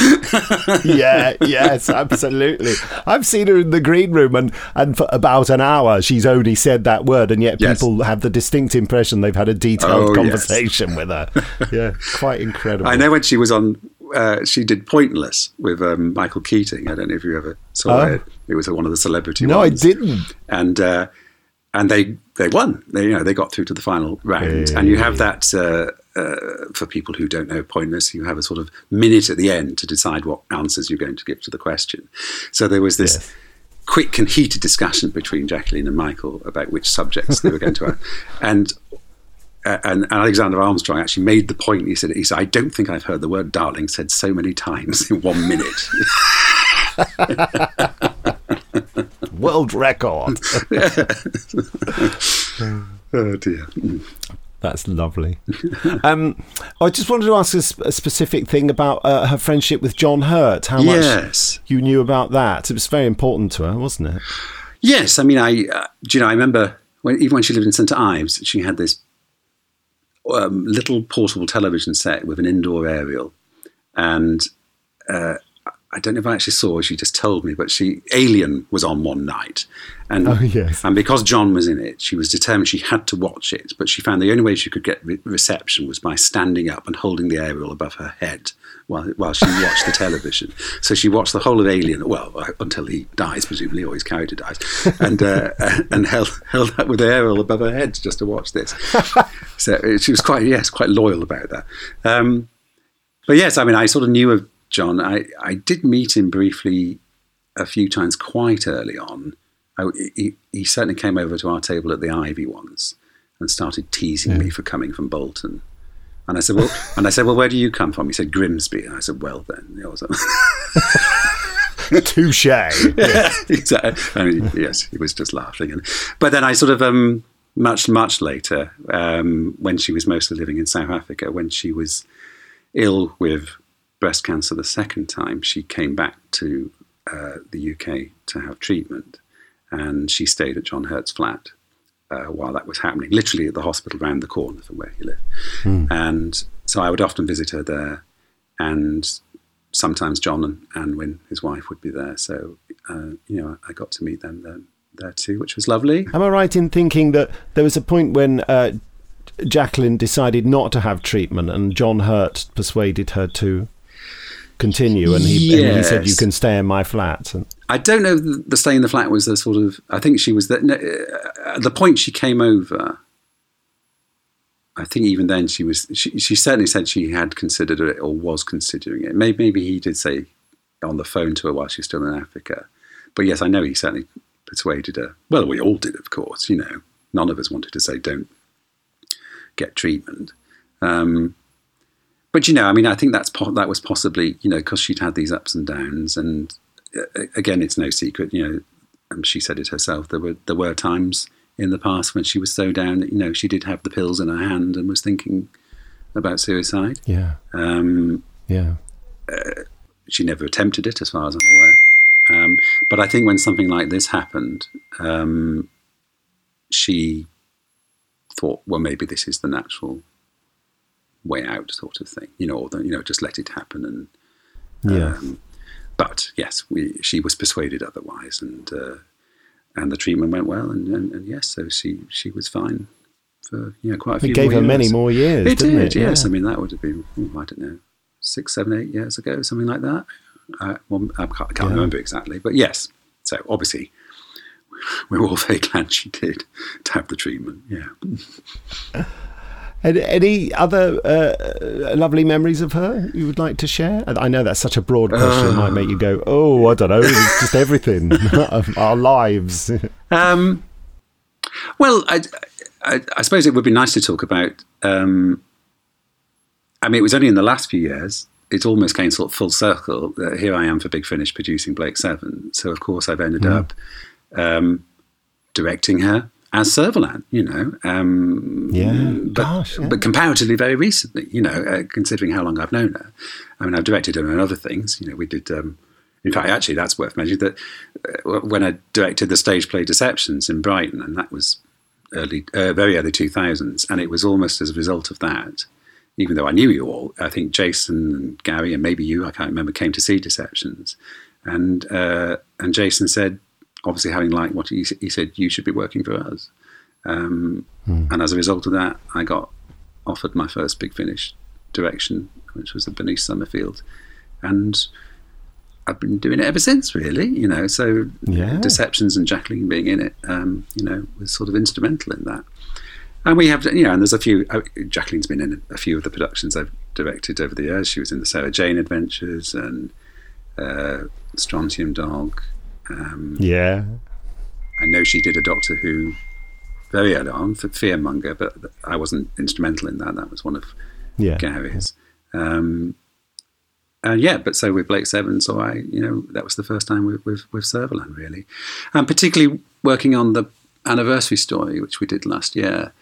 [laughs] yeah, yes, absolutely. I've seen her in the green room, and, and for about an hour, she's only said that word, and yet Yes. people have the distinct impression they've had a detailed Oh, yes. conversation with her. Yeah, quite incredible. I know when she was on, uh, she did Pointless with um, Michael Keating. I don't know if you ever saw Oh. it. It was one of the celebrity No, I didn't. And uh, and they they won. They you know they got through to the final round. And you have that uh, uh, for people who don't know Pointless. You have a sort of minute at the end to decide what answers you're going to give to the question. So there was this. quick and heated discussion between Jacqueline and Michael about which subjects they were going to have. [laughs] And uh, and Alexander Armstrong actually made the point. He said, "He said I don't think I've heard the word darling said so many times in one minute." [laughs] World record. [laughs] oh dear. That's lovely. [laughs] Um, I just wanted to ask a, sp- a specific thing about uh, her friendship with John Hurt. How Yes. much you knew about that? It was very important to her, wasn't it? Yes, I mean, I uh, do you know? I remember when even when she lived in St Ives, she had this um, little portable television set with an indoor aerial, and uh, I don't know if I actually saw. She just told me, but she Alien was on one night, and Oh, yes. and because John was in it, she was determined she had to watch it. But she found the only way she could get re- reception was by standing up and holding the aerial above her head while while she watched the [laughs] television. So she watched the whole of Alien, well, uh, until he dies, presumably, or his character dies, and uh, [laughs] and held held up with the aerial above her head just to watch this. [laughs] so uh, she was quite yes, quite loyal about that. Um, but yes, I mean, I sort of knew of John. I, I did meet him briefly a few times quite early on. I, he, he certainly came over to our table at the Ivy once and started teasing me for coming from Bolton. And I said, well, [laughs] and I said, well, where do you come from? He said, Grimsby. And I said, well, then, you know, [laughs] Touche. [laughs] yeah, exactly. I mean, yes, he was just laughing. And, but then I sort of, um, much, much later, um, when she was mostly living in South Africa, when she was ill with breast cancer the second time, she came back to uh, the UK to have treatment. And she stayed at John Hurt's flat uh, while that was happening, literally at the hospital round the corner from where he lived. Hmm. And so I would often visit her there, and sometimes John and Anwen, his wife, would be there. So, uh, you know, I got to meet them there, there too, which was lovely. Am I right in thinking that there was a point when uh, Jacqueline decided not to have treatment and John Hurt persuaded her to continue and he, and he said, You can stay in my flat? And, I don't know. The, the stay in the flat was the sort of. I think she was the, no, uh, at the point she came over. I think even then she was. She, she certainly said she had considered it or was considering it. Maybe, maybe he did say on the phone to her while she was still in Africa. But yes, I know he certainly persuaded her. Well, we all did, of course. You know, none of us wanted to say don't get treatment. Um, but you know, I mean, I think that's po- that was possibly you know because she'd had these ups and downs, and uh, again, it's no secret. You know, um, she said it herself. There were there were times in the past when she was so down that you know she did have the pills in her hand and was thinking about suicide. yeah. Um, Yeah. she never attempted it, as far as I'm aware. Um, but I think when something like this happened, um, she thought, well, maybe this is the natural way out, sort of thing, you know, or the, you know, just let it happen. And Yeah. um, but yes, we she was persuaded otherwise, and uh, and the treatment went well, and, and, and yes, so she she was fine for you know quite a It few. gave more her many more years, It didn't did, it? yes. Yeah. I mean, that would have been ooh, I don't know six, seven, eight years ago, something like that. I, well, I can't, I can't Yeah. remember exactly, but yes. So obviously, [laughs] we're all very [laughs] glad she did to have the treatment. Yeah. [laughs] Any, any other uh, lovely memories of her you would like to share? I know that's such a broad question. it might make you go, oh, I don't know. It's just everything [laughs] our lives. [laughs] Um, well, I, I, I suppose it would be nice to talk about. Um, I mean, it was only in the last few years. It almost came sort of full circle. That here I am for Big Finish producing Blake Seven. So of course I've ended Mm. up um, directing her as Servalan. You know, um, Yeah, but, gosh, yeah. but comparatively very recently. You know, uh, considering how long I've known her. I mean, I've directed her in other things. You know, we did. Um, in fact, actually, that's worth mentioning that uh, when I directed the stage play Deceptions in Brighton, and that was early, uh, very early 2000s, and it was almost as a result of that. Even though I knew you all, I think Jason and Gary and maybe you, I can't remember, came to see Deceptions, and uh, and Jason said, obviously having liked what he, he said, you should be working for us, um, and as a result of that, I got offered my first Big Finish direction, which was at Bernice Summerfield, and I've been doing it ever since, really. You know, so Yeah. Deceptions and Jacqueline being in it, um, you know, was sort of instrumental in that. And we have, you know, and there's a few. Uh, Jacqueline's been in a few of the productions I've directed over the years. She was in the Sarah Jane Adventures and uh, Strontium Dog, Um, Yeah. I know she did a Doctor Who very early on for Fearmonger, but I wasn't instrumental in that. That was one of Yeah. Gary's. Um, and yeah, but so with Blake Seven, so I, you know, that was the first time with with, with Servalan really, and particularly working on the anniversary story, which we did last year,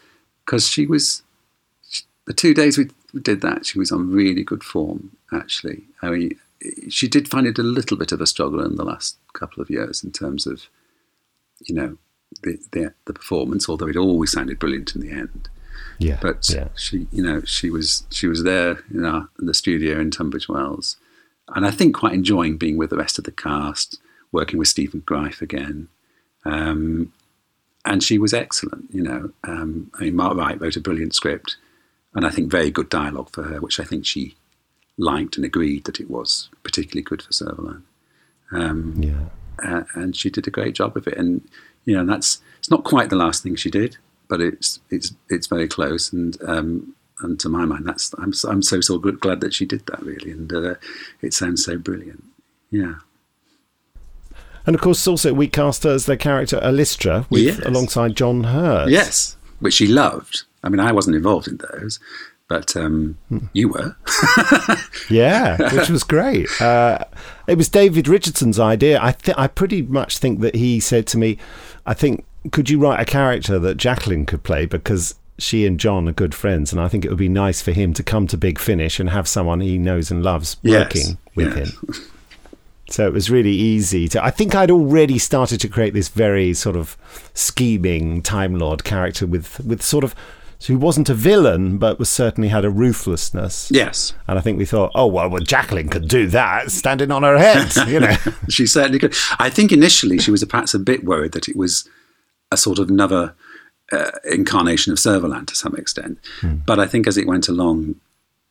because she was the two days we did that, she was on really good form. Actually, I mean, she did find it a little bit of a struggle in the last couple of years in terms of, you know, the the, the performance. Although it always sounded brilliant in the end. Yeah, but yeah. she, you know, she was she was there in, our, in the studio in Tunbridge Wells, and I think quite enjoying being with the rest of the cast, working with Stephen Greif again, um, and she was excellent. You know, um, I mean, Mark Wright wrote a brilliant script, and I think very good dialogue for her, which I think she liked and agreed that it was particularly good for Servalan. Um, yeah, uh, and she did a great job of it, and you know, that's it's not quite the last thing she did but it's it's it's very close. And um, and to my mind that's I'm so- I'm so so good, glad that she did that really. And uh, it sounds so brilliant. Yeah. And of course, also we cast her as the character Ollistra with Yes. alongside John Hurt. yes which she loved. I mean I wasn't involved in those but um, you were [laughs] Yeah, which was great. Uh, it was David Richardson's idea. I th- I pretty much think that he said to me, "I think could you write a character that Jacqueline could play because." She and John are good friends, and I think it would be nice for him to come to Big Finish and have someone he knows and loves Yes, working with yes. him. So it was really easy to. I think I'd already started to create this very sort of scheming Time Lord character with with sort of who wasn't a villain but was certainly had a ruthlessness. Yes. And I think we thought, oh well, well Jacqueline could do that, standing on her head, [laughs] you know. she certainly could. I think initially she was perhaps a bit worried that it was a sort of another uh, incarnation of Servalan to some extent. But I think as it went along,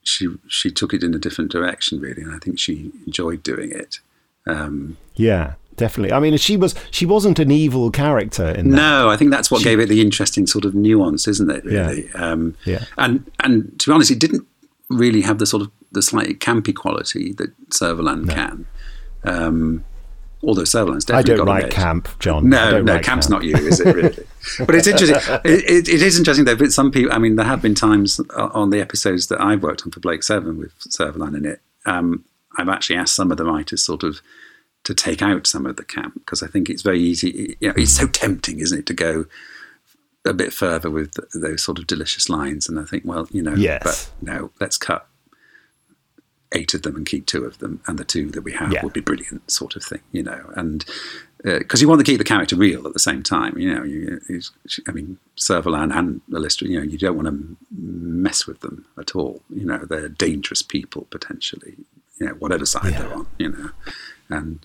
she she took it in a different direction really, and I think she enjoyed doing it. Um, yeah, definitely. I mean, she was she wasn't an evil character in that. no, I think that's what gave it the interesting sort of nuance, isn't it? Really, um, Yeah. and and to be honest, it didn't really have the sort of the slightly campy quality that Servalan can. Um, although Servalan's definitely. I don't got a write camp, John. No, no, camp's camp. not you, is it really? [laughs] but it's interesting. It, it, it is interesting though. But some people, I mean, there have been times on the episodes that I've worked on for Blake Seven with Servalan in it. Um, I've actually asked some of the writers sort of to take out some of the camp because I think it's very easy. You know, it's so tempting, isn't it, to go a bit further with those sort of delicious lines. And I think, well, you know, Yes. but no, let's cut eight of them and keep two of them, and the two that we have Yeah. would be brilliant, sort of thing, you know. And uh, because you want to keep the character real at the same time, you know. You, I mean, Servalan and Ollistra, you know, you don't want to mess with them at all. You know, they're dangerous people potentially. You know, whatever side they're on, you know. And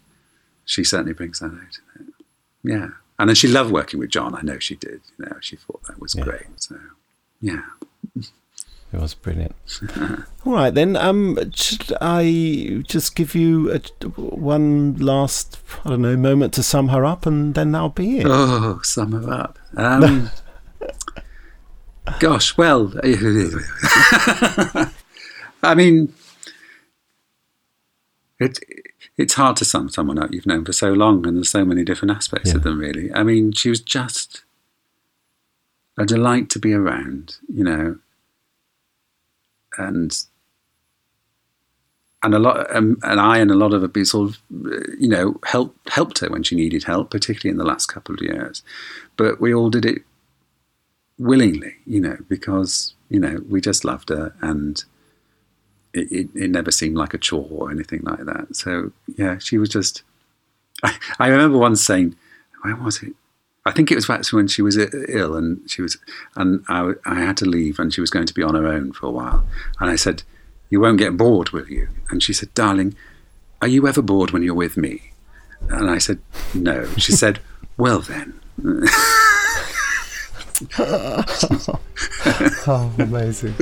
she certainly brings that out. In it. Yeah, and then she loved working with John. I know she did. You know, she thought that was great. So, yeah. [laughs] It was brilliant. [laughs] All right then. Um, should I just give you a, one last, I don't know, moment to sum her up, and then that'll be it. Oh, sum her up. Um, [laughs] gosh, well, I mean, it it's hard to sum someone up you've known for so long, and there's so many different aspects of them. Really, I mean, she was just a delight to be around, you know, and and a lot, um, and I and a lot of it, sort of, uh, you know, helped helped her when she needed help, particularly in the last couple of years. But we all did it willingly, you know, because you know we just loved her, and it, it, it never seemed like a chore or anything like that. So yeah, she was just. I, I remember once saying, "Where was it?" I think it was actually when she was ill, and she was, and I, I had to leave, and she was going to be on her own for a while, and I said, "You won't get bored, will you?" And she said, "Darling, are you ever bored when you're with me?" And I said, "No." She [laughs] said, "Well then." [laughs] [laughs] oh, amazing.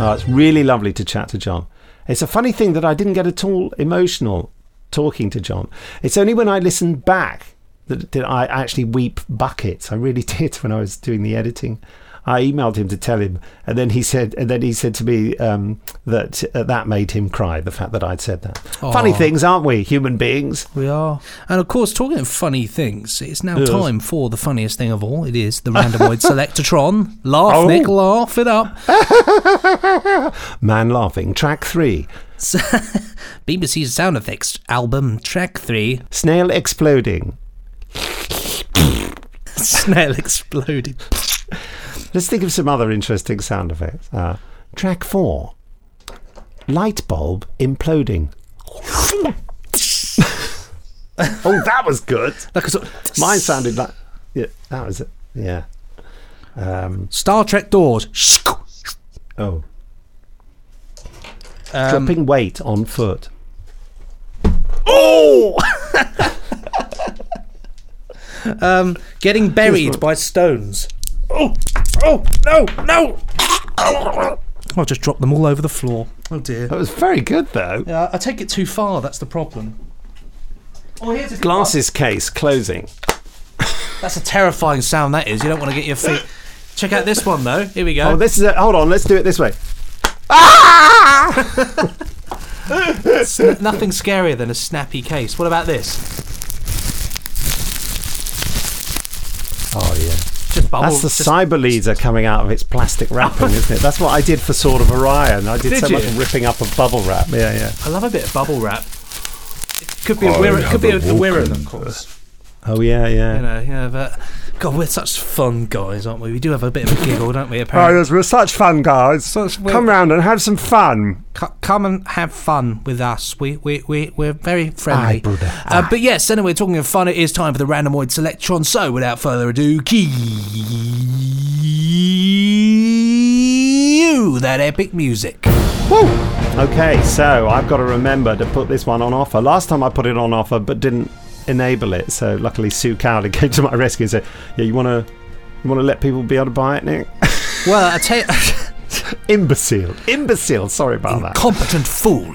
Oh, it's really lovely to chat to John. It's a funny thing that I didn't get at all emotional talking to John. It's only when I listened back that, that I actually weep buckets. I really [laughs] did when I was doing the editing. I emailed him to tell him, and then he said, and then he said to me um, that uh, that made him cry. The fact that I'd said that. Funny things, aren't we, human beings? We are. And of course, talking of funny things, it's now Yes. time for the funniest thing of all. It is the Randomoid [laughs] Selectatron. Laugh, Oh. Nick, laugh it up. [laughs] Man laughing. Track three. [laughs] BBC's sound effects album, track three. Snail exploding. Snail exploding. Let's think of some other interesting sound effects. Uh, track four. Light bulb imploding. [laughs] oh, that was good. Like sort Mine sounded like. Yeah, that was it. Yeah. Um, Star Trek doors. oh. Um, Dropping weight on foot. Oh! [laughs] um, getting buried by stones. Oh, oh, no, no! I'll just drop them all over the floor. Oh dear. That was very good, though. Yeah, I take it too far. That's the problem. Oh, here's a good Glasses case closing. That's a terrifying sound. That is. You don't want to get your feet. Check out this one though. Here we go. Oh, this is it. Hold on, let's do it this way. It's nothing scarier than a snappy case. What about this? Oh, yeah. Just bubble. That's the just- cyber laser coming out of its plastic wrapping, isn't it? That's what I did for Sword of Orion. I did, Did so much ripping up of bubble wrap. Yeah, yeah. I love a bit of bubble wrap. It could be a oh, I Wirrn, it could be a, have a Wirrn, of course. Oh, yeah, yeah. You know, yeah, but God, we're such fun guys, aren't we? We do have a bit of a giggle, don't we? [laughs] Oh, Apparently, yes, we're such fun guys. we're- Come round and have some fun. C- come and have fun with us. We we we we're very friendly. Aye, brother, Uh, but yes, anyway, we're talking of fun, it is time for the randomoid selectron. So, without further ado, cue that epic music. Woo! Okay, so I've got to remember to put this one on offer. Last time I put it on offer, but didn't enable it. So luckily, Sue Cowley [laughs] came to my rescue and said, "Yeah, you want to, you want to let people be able to buy it, Nick." [laughs] Well, I tell you, [laughs] imbecile, imbecile. Sorry about that. Competent fool.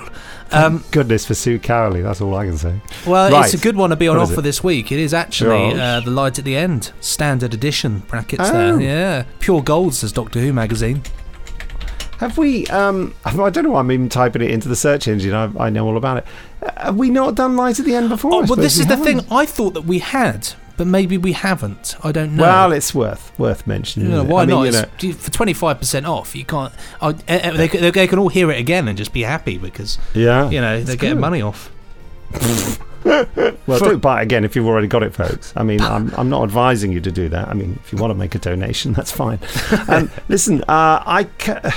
Um, Goodness for Sue Cowley. That's all I can say. Well, Right. it's a good one to be on What offer this week. It is actually uh, the light at the end, standard edition brackets Oh. there. Yeah, pure gold says Doctor Who magazine. Have we? Um, I don't know. why I'm even typing it into the search engine. I, I know all about it. Uh, Have we not done light at the end before? Oh, well, this is the haven't. thing. I thought that we had, but maybe we haven't. I don't know. Well, it's worth worth mentioning. why I mean, not? you know- for twenty five percent off, you can't. Oh, uh, uh, they, c- they can all hear it again and just be happy because Yeah, you know they're getting money off. [laughs] Well, For- don't buy it again if you've already got it, folks. I mean, I'm, I'm not advising you to do that. I mean, if you want to make a donation, [laughs] that's fine. [laughs] Um, listen, uh, I. Ca- I-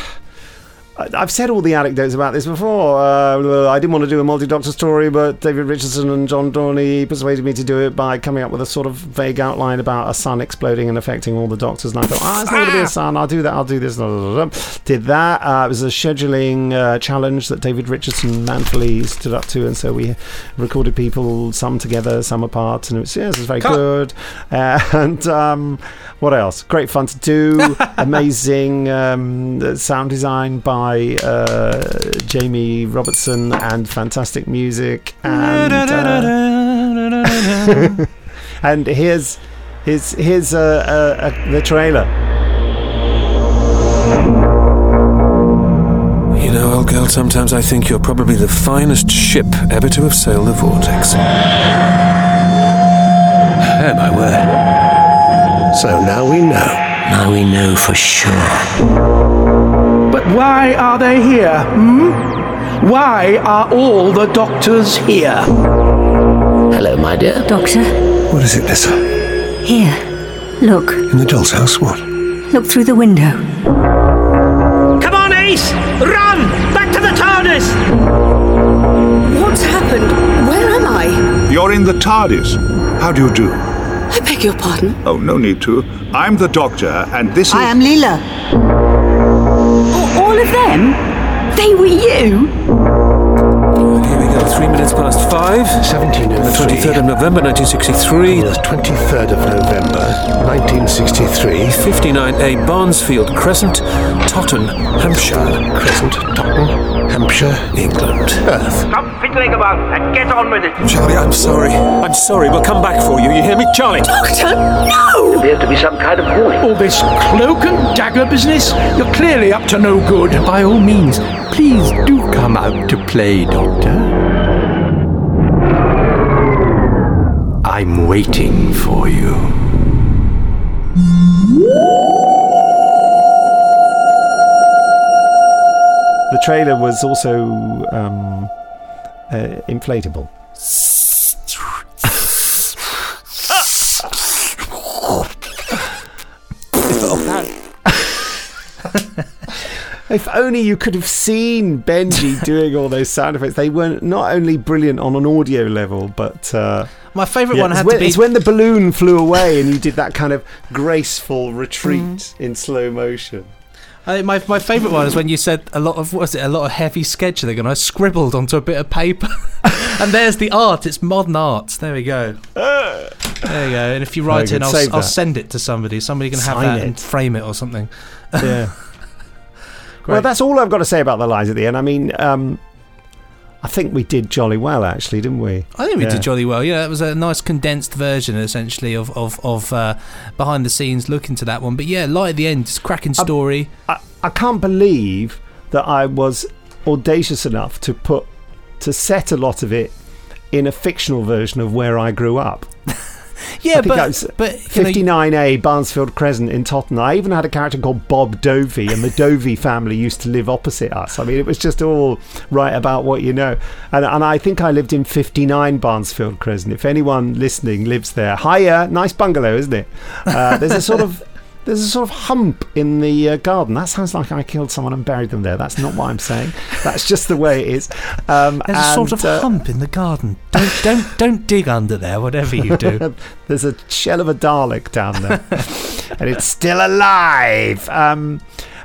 I've said all the anecdotes about this before. Uh, I didn't want to do a multi-doctor story, but David Richardson and John Dorney persuaded me to do it by coming up with a sort of vague outline about a sun exploding and affecting all the doctors. And I thought, ah, it's not going to be a sun. I'll do that. I'll do this. blah, blah, blah, blah. Did that. Uh, it was a scheduling uh, challenge that David Richardson manfully stood up to, and so we recorded people, some together, some apart, and it was yes, it was very Cut. good. Uh, [laughs] and um, what else? Great fun to do. [laughs] Amazing um, sound design by uh, Jamie Robertson, and fantastic music. And uh, [laughs] and here's here's here's uh, the trailer. You know, old girl, sometimes I think you're probably the finest ship ever to have sailed the vortex. Oh, my word. So now we know. Now we know for sure. But why are they here? Hmm? Why are all the doctors here? Hello, my dear. Doctor, What is it, Nyssa? here. Look. In the doll's house? What? Look through the window. Come on, Ace! Run! Back to the TARDIS! What's happened? Where am I? You're in the TARDIS. How do you do? I beg your pardon. Oh, no need to. I'm the Doctor, and this is. I am Leela. Of them? They were you? Here we go. Three minutes past five. 1703. The 23rd of November, 1963. The 23rd of November, 1963. 59A Barnesfield Crescent, Totton, Hampshire. Crescent, Totton, Hampshire, England. Earth. Stop fiddling about and get on with it. Charlie, I'm sorry. I'm sorry. We'll come back for you. You hear me, Charlie? Doctor, no! Appears to be some kind of warning. All this cloak and dagger business? You're clearly up to no good. By all means, please do come out to play, Doctor. I'm waiting for you. The trailer was also um, uh, inflatable. If only you could have seen Benji doing all those sound effects. They were not only brilliant on an audio level, but uh, My favourite yeah, one had when, to be It's when the balloon flew away and you did that kind of graceful [laughs] retreat Mm. in slow motion. I my my favourite one is when you said a lot of what was it a lot of heavy sketching and I scribbled onto a bit of paper, [laughs] and there's the art. It's modern art. There we go. There you go. And if you write good. in, I'll, I'll send it to somebody. Somebody can have Sign that it. and frame it or something. Yeah. [laughs] Well, that's all I've got to say about the lines at the end. I mean, um, I think we did jolly well, actually, didn't we? I think we Yeah. did jolly well. Yeah, it was a nice condensed version, essentially, of of, of uh, behind the scenes look into that one. But yeah, light at the end, it's a cracking story. I, I can't believe that I was audacious enough to put to set a lot of it in a fictional version of where I grew up. [laughs] Yeah, but- but, 59A Barnesfield Crescent in Tottenham. I even had a character called Bob Dovey, and the Dovey family used to live opposite us. I mean, it was just all right about what you know. And, and I think I lived in 59 Barnesfield Crescent. If anyone listening lives there, hiya, nice bungalow, isn't it? Uh, there's a sort of there's a sort of hump in the uh, garden. That sounds like I killed someone and buried them there. That's not what I'm saying. [laughs] That's just the way it is. Um, There's a sort of uh, hump in the garden. Don't don't don't dig under there, whatever you do. [laughs] There's a shell of a Dalek down there, [laughs] and it's still alive. Um,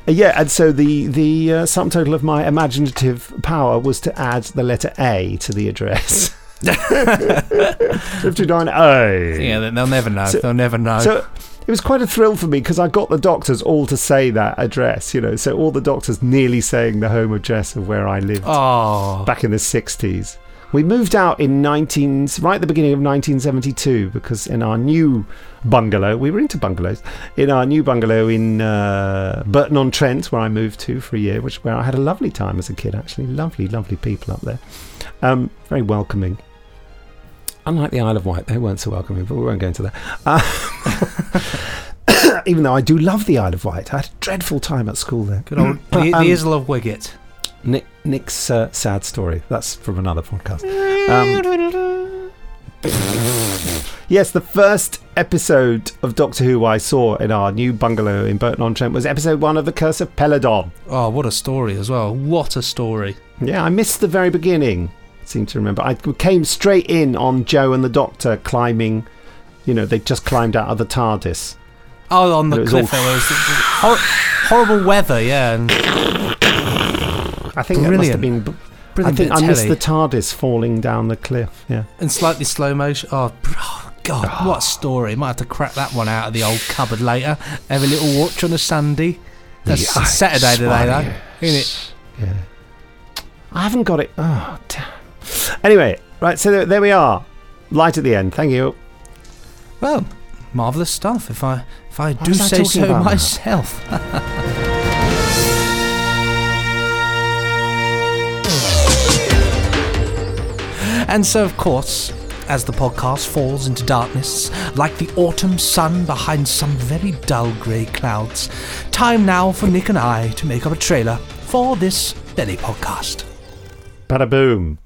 yeah, and so the the uh, sum total of my imaginative power was to add the letter A to the address. Fifty nine A. yeah, they- they'll never know. So- they'll never know. So it was quite a thrill for me because I got the doctors all to say that address, you know. So all the doctors nearly saying the home address of where I lived oh. back in the 60s. We moved out in 19 right at the beginning of 1972 because in our new bungalow, we were into bungalows. In our new bungalow in uh, Burton on Trent, where I moved to for a year, which where I had a lovely time as a kid. Actually, lovely, lovely people up there. Um, very welcoming. Unlike the Isle of Wight, they weren't so welcoming, but we won't go into that. Uh, [coughs] even though I do love the Isle of Wight, I had a dreadful time at school there. Good old the, Um, the Isle of Wicket. Nick, Nick's uh, sad story. That's from another podcast. Um, yes, the first episode of Doctor Who I saw in our new bungalow in Burton on Trent was episode one of The Curse of Peladon. Oh, what a story as well! What a story! Yeah, I missed the very beginning. Seem to remember. I came straight in on Jo and the Doctor climbing. You know, they just climbed out of the TARDIS. Oh, on the cliff, all- was hor- horrible weather. Yeah, and I think that must have Brilliant. been. I Brilliant think bit of I missed the TARDIS falling down the cliff. Yeah. and slightly slow motion. Oh, oh, God, ah. what a story! Might have to crack that one out of the old cupboard later. Have a little watch on a Sunday. That's Saturday today, though, isn't it? Yeah. I haven't got it. Oh, damn. Anyway, right, so there, there we are. Light at the end. Thank you. Well, marvelous stuff. If I if I What do was I say so myself. [laughs] and so, of course, as the podcast falls into darkness, like the autumn sun behind some very dull grey clouds, time now for Nick and I to make up a trailer for this very podcast. Bada boom.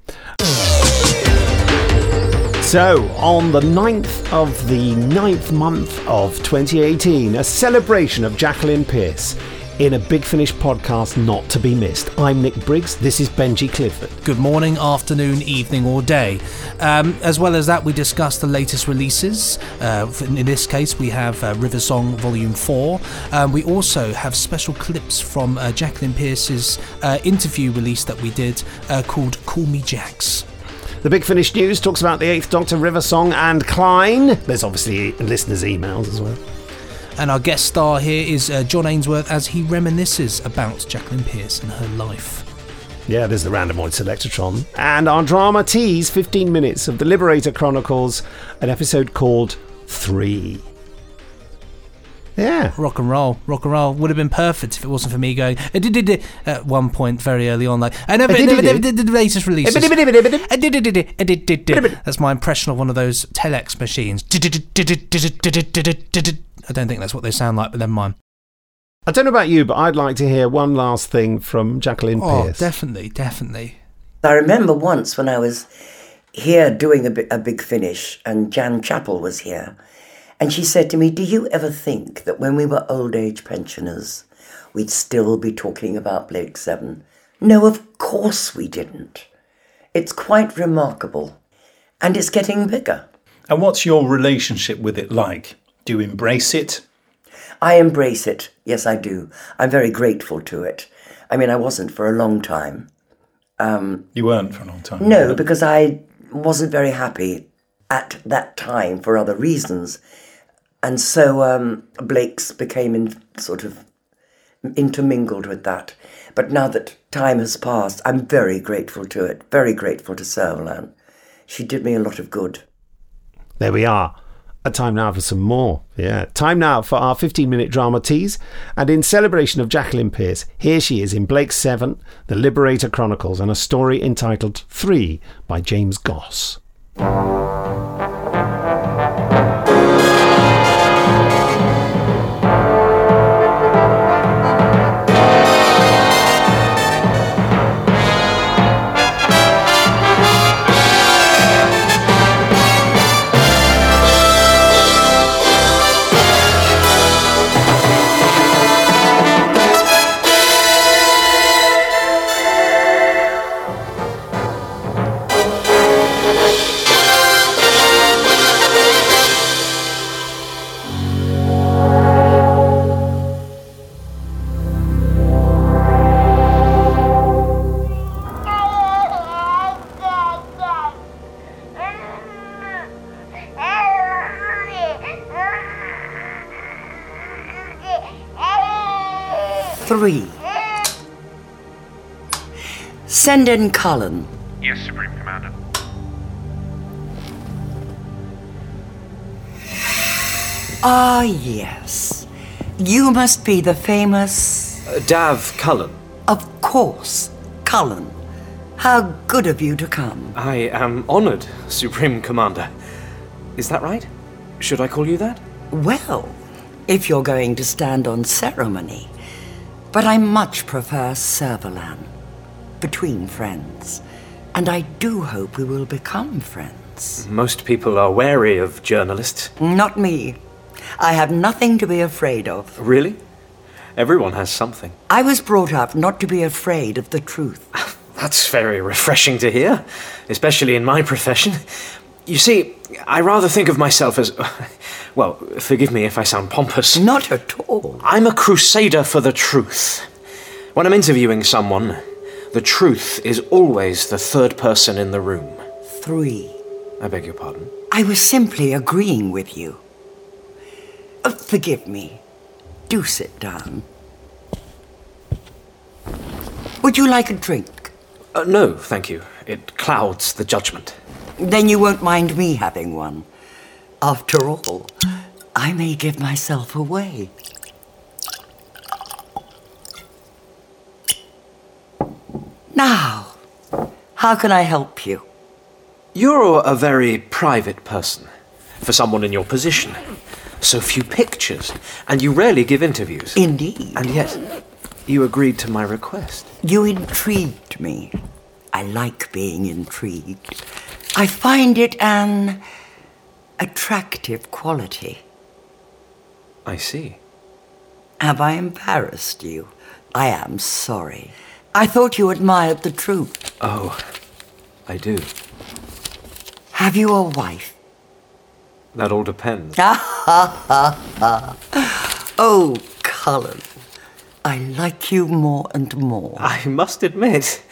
So, on the 9th of the ninth month of 2018, a celebration of Jacqueline Pearce in a Big Finish podcast not to be missed. I'm Nick Briggs, this is Benji Clifford. Good morning, afternoon, evening, or day. Um, as well as that, we discuss the latest releases. Uh, in this case, we have uh, River Song Volume 4. Um, we also have special clips from uh, Jacqueline Pearce's uh, interview release that we did uh, called Call Me Jax. The Big Finish News talks about the Eighth Doctor, River Song, and Klein. There's obviously listeners' emails as well. And our guest star here is uh, John Ainsworth as he reminisces about Jacqueline Pearce and her life. Yeah, there's the Randomoid Selectron. And our drama tease 15 minutes of The Liberator Chronicles, an episode called Three. Yeah. Rock and roll. Rock and roll would have been perfect if it wasn't for me going uh, did, did, at one point very early on. Like, I never, did the latest release. That's my impression of one of those telex machines. I don't think that's what they sound like, but never mind. I don't know about you, but I'd like to hear one last thing from Jacqueline oh, Pearce. Definitely, definitely. I remember once when I was here doing a, bi- a big finish and Jan Chappell was here and she said to me, Do you ever think that when we were old age pensioners, we'd still be talking about Blake Seven? No, of course we didn't. It's quite remarkable, and it's getting bigger. And what's your relationship with it like? Do you embrace it? I embrace it. Yes, I do. I'm very grateful to it. I mean, I wasn't for a long time. Um, You weren't for a long time. No, because I wasn't very happy at that time for other reasons. And so um, Blake's became in, sort of intermingled with that. But now that time has passed, I'm very grateful to it, very grateful to Servalan. She did me a lot of good. There we are. A time now for some more. Yeah. Time now for our 15 minute drama tease. And in celebration of Jacqueline Pearce, here she is in Blake 7, The Liberator Chronicles, and a story entitled Three by James Goss. Send in Cullen. Yes, Supreme Commander. Ah, yes. You must be the famous. Uh, Dav Cullen. Of course, Cullen. How good of you to come. I am honoured, Supreme Commander. Is that right? Should I call you that? Well, if you're going to stand on ceremony. But I much prefer Servalan. Between friends. And I do hope we will become friends. Most people are wary of journalists. Not me. I have nothing to be afraid of. Really? Everyone has something. I was brought up not to be afraid of the truth. [laughs] That's very refreshing to hear, especially in my profession. You see, I rather think of myself as. [laughs] Well, forgive me if I sound pompous. Not at all. I'm a crusader for the truth. When I'm interviewing someone, the truth is always the third person in the room. Three. I beg your pardon. I was simply agreeing with you. Uh, forgive me. Do sit down. Would you like a drink? Uh, no, thank you. It clouds the judgment. Then you won't mind me having one. After all, I may give myself away. Now, how can I help you? You're a very private person for someone in your position. So few pictures, and you rarely give interviews. Indeed. And yet, you agreed to my request. You intrigued me. I like being intrigued. I find it an attractive quality. I see. Have I embarrassed you? I am sorry. I thought you admired the truth. Oh, I do. Have you a wife? That all depends. Ha ha ha ha. Oh, Cullen, I like you more and more. I must admit,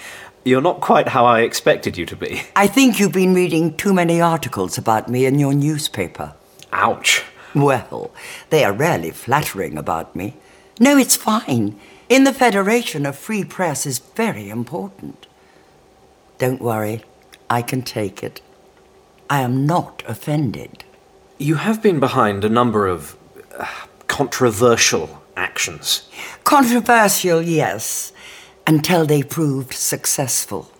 You're not quite how I expected you to be. I think you've been reading too many articles about me in your newspaper. Ouch. Well, they are rarely flattering about me. No, it's fine. In the Federation, a free press is very important. Don't worry, I can take it. I am not offended. You have been behind a number of uh, controversial actions. Controversial, yes, until they proved successful.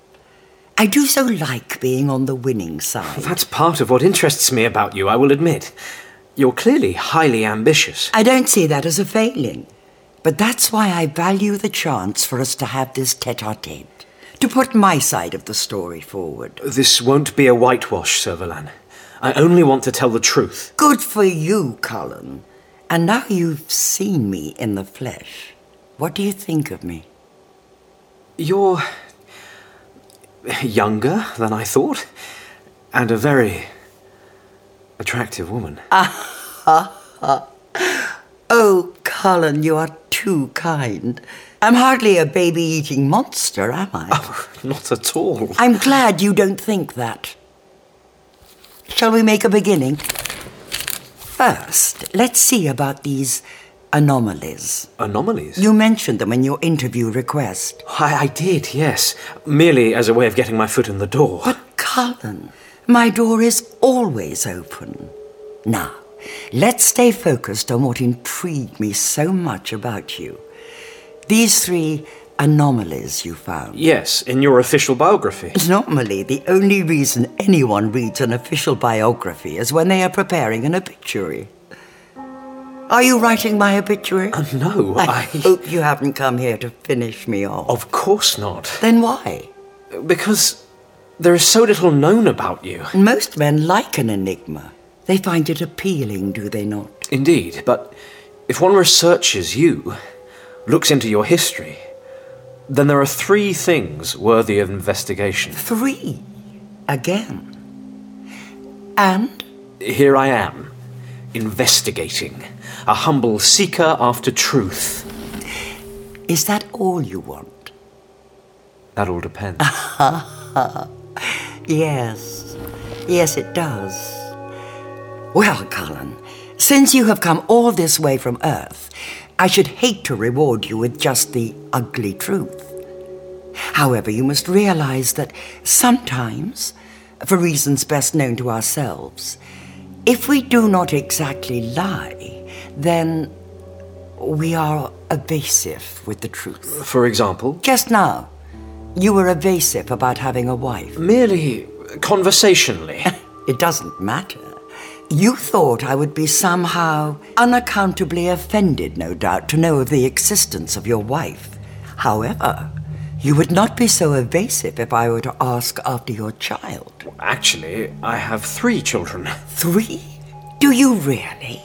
I do so like being on the winning side. That's part of what interests me about you, I will admit. You're clearly highly ambitious. I don't see that as a failing. But that's why I value the chance for us to have this tete a tete, to put my side of the story forward. This won't be a whitewash, Servalan. I only want to tell the truth. Good for you, Cullen. And now you've seen me in the flesh. What do you think of me? You're younger than I thought, and a very attractive woman. Ah, ha, ha. oh, Cullen, you are too kind. I'm hardly a baby eating monster, am I? Oh, not at all. I'm glad you don't think that. Shall we make a beginning? First, let's see about these anomalies. Anomalies? You mentioned them in your interview request. I, I did, yes. Merely as a way of getting my foot in the door. But, Cullen, my door is always open. Now, let's stay focused on what intrigued me so much about you. These three anomalies you found. Yes, in your official biography. Normally, the only reason anyone reads an official biography is when they are preparing an obituary. Are you writing my obituary? Uh, no, I, I. hope you haven't come here to finish me off. Of course not. Then why? Because there is so little known about you. Most men like an enigma. They find it appealing, do they not? Indeed, but if one researches you, looks into your history, then there are three things worthy of investigation. Three? Again? And? Here I am, investigating, a humble seeker after truth. Is that all you want? That all depends. [laughs] yes. Yes, it does. Well, Cullen, since you have come all this way from Earth, I should hate to reward you with just the ugly truth. However, you must realize that sometimes, for reasons best known to ourselves, if we do not exactly lie, then we are evasive with the truth. For example? Just now, you were evasive about having a wife. Merely conversationally. [laughs] it doesn't matter. You thought I would be somehow unaccountably offended, no doubt, to know of the existence of your wife. However, you would not be so evasive if I were to ask after your child. Actually, I have three children. [laughs] Three? Do you really?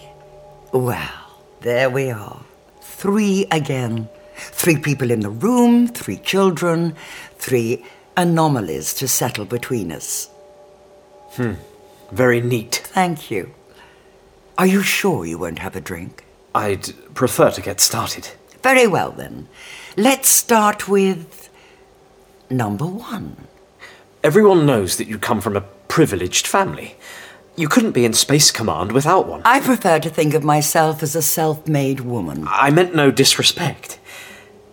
Well, there we are. Three again. Three people in the room, three children, three anomalies to settle between us. Hmm. Very neat. Thank you. Are you sure you won't have a drink? I'd prefer to get started. Very well, then. Let's start with number one. Everyone knows that you come from a privileged family. You couldn't be in Space Command without one. I prefer to think of myself as a self made woman. I meant no disrespect.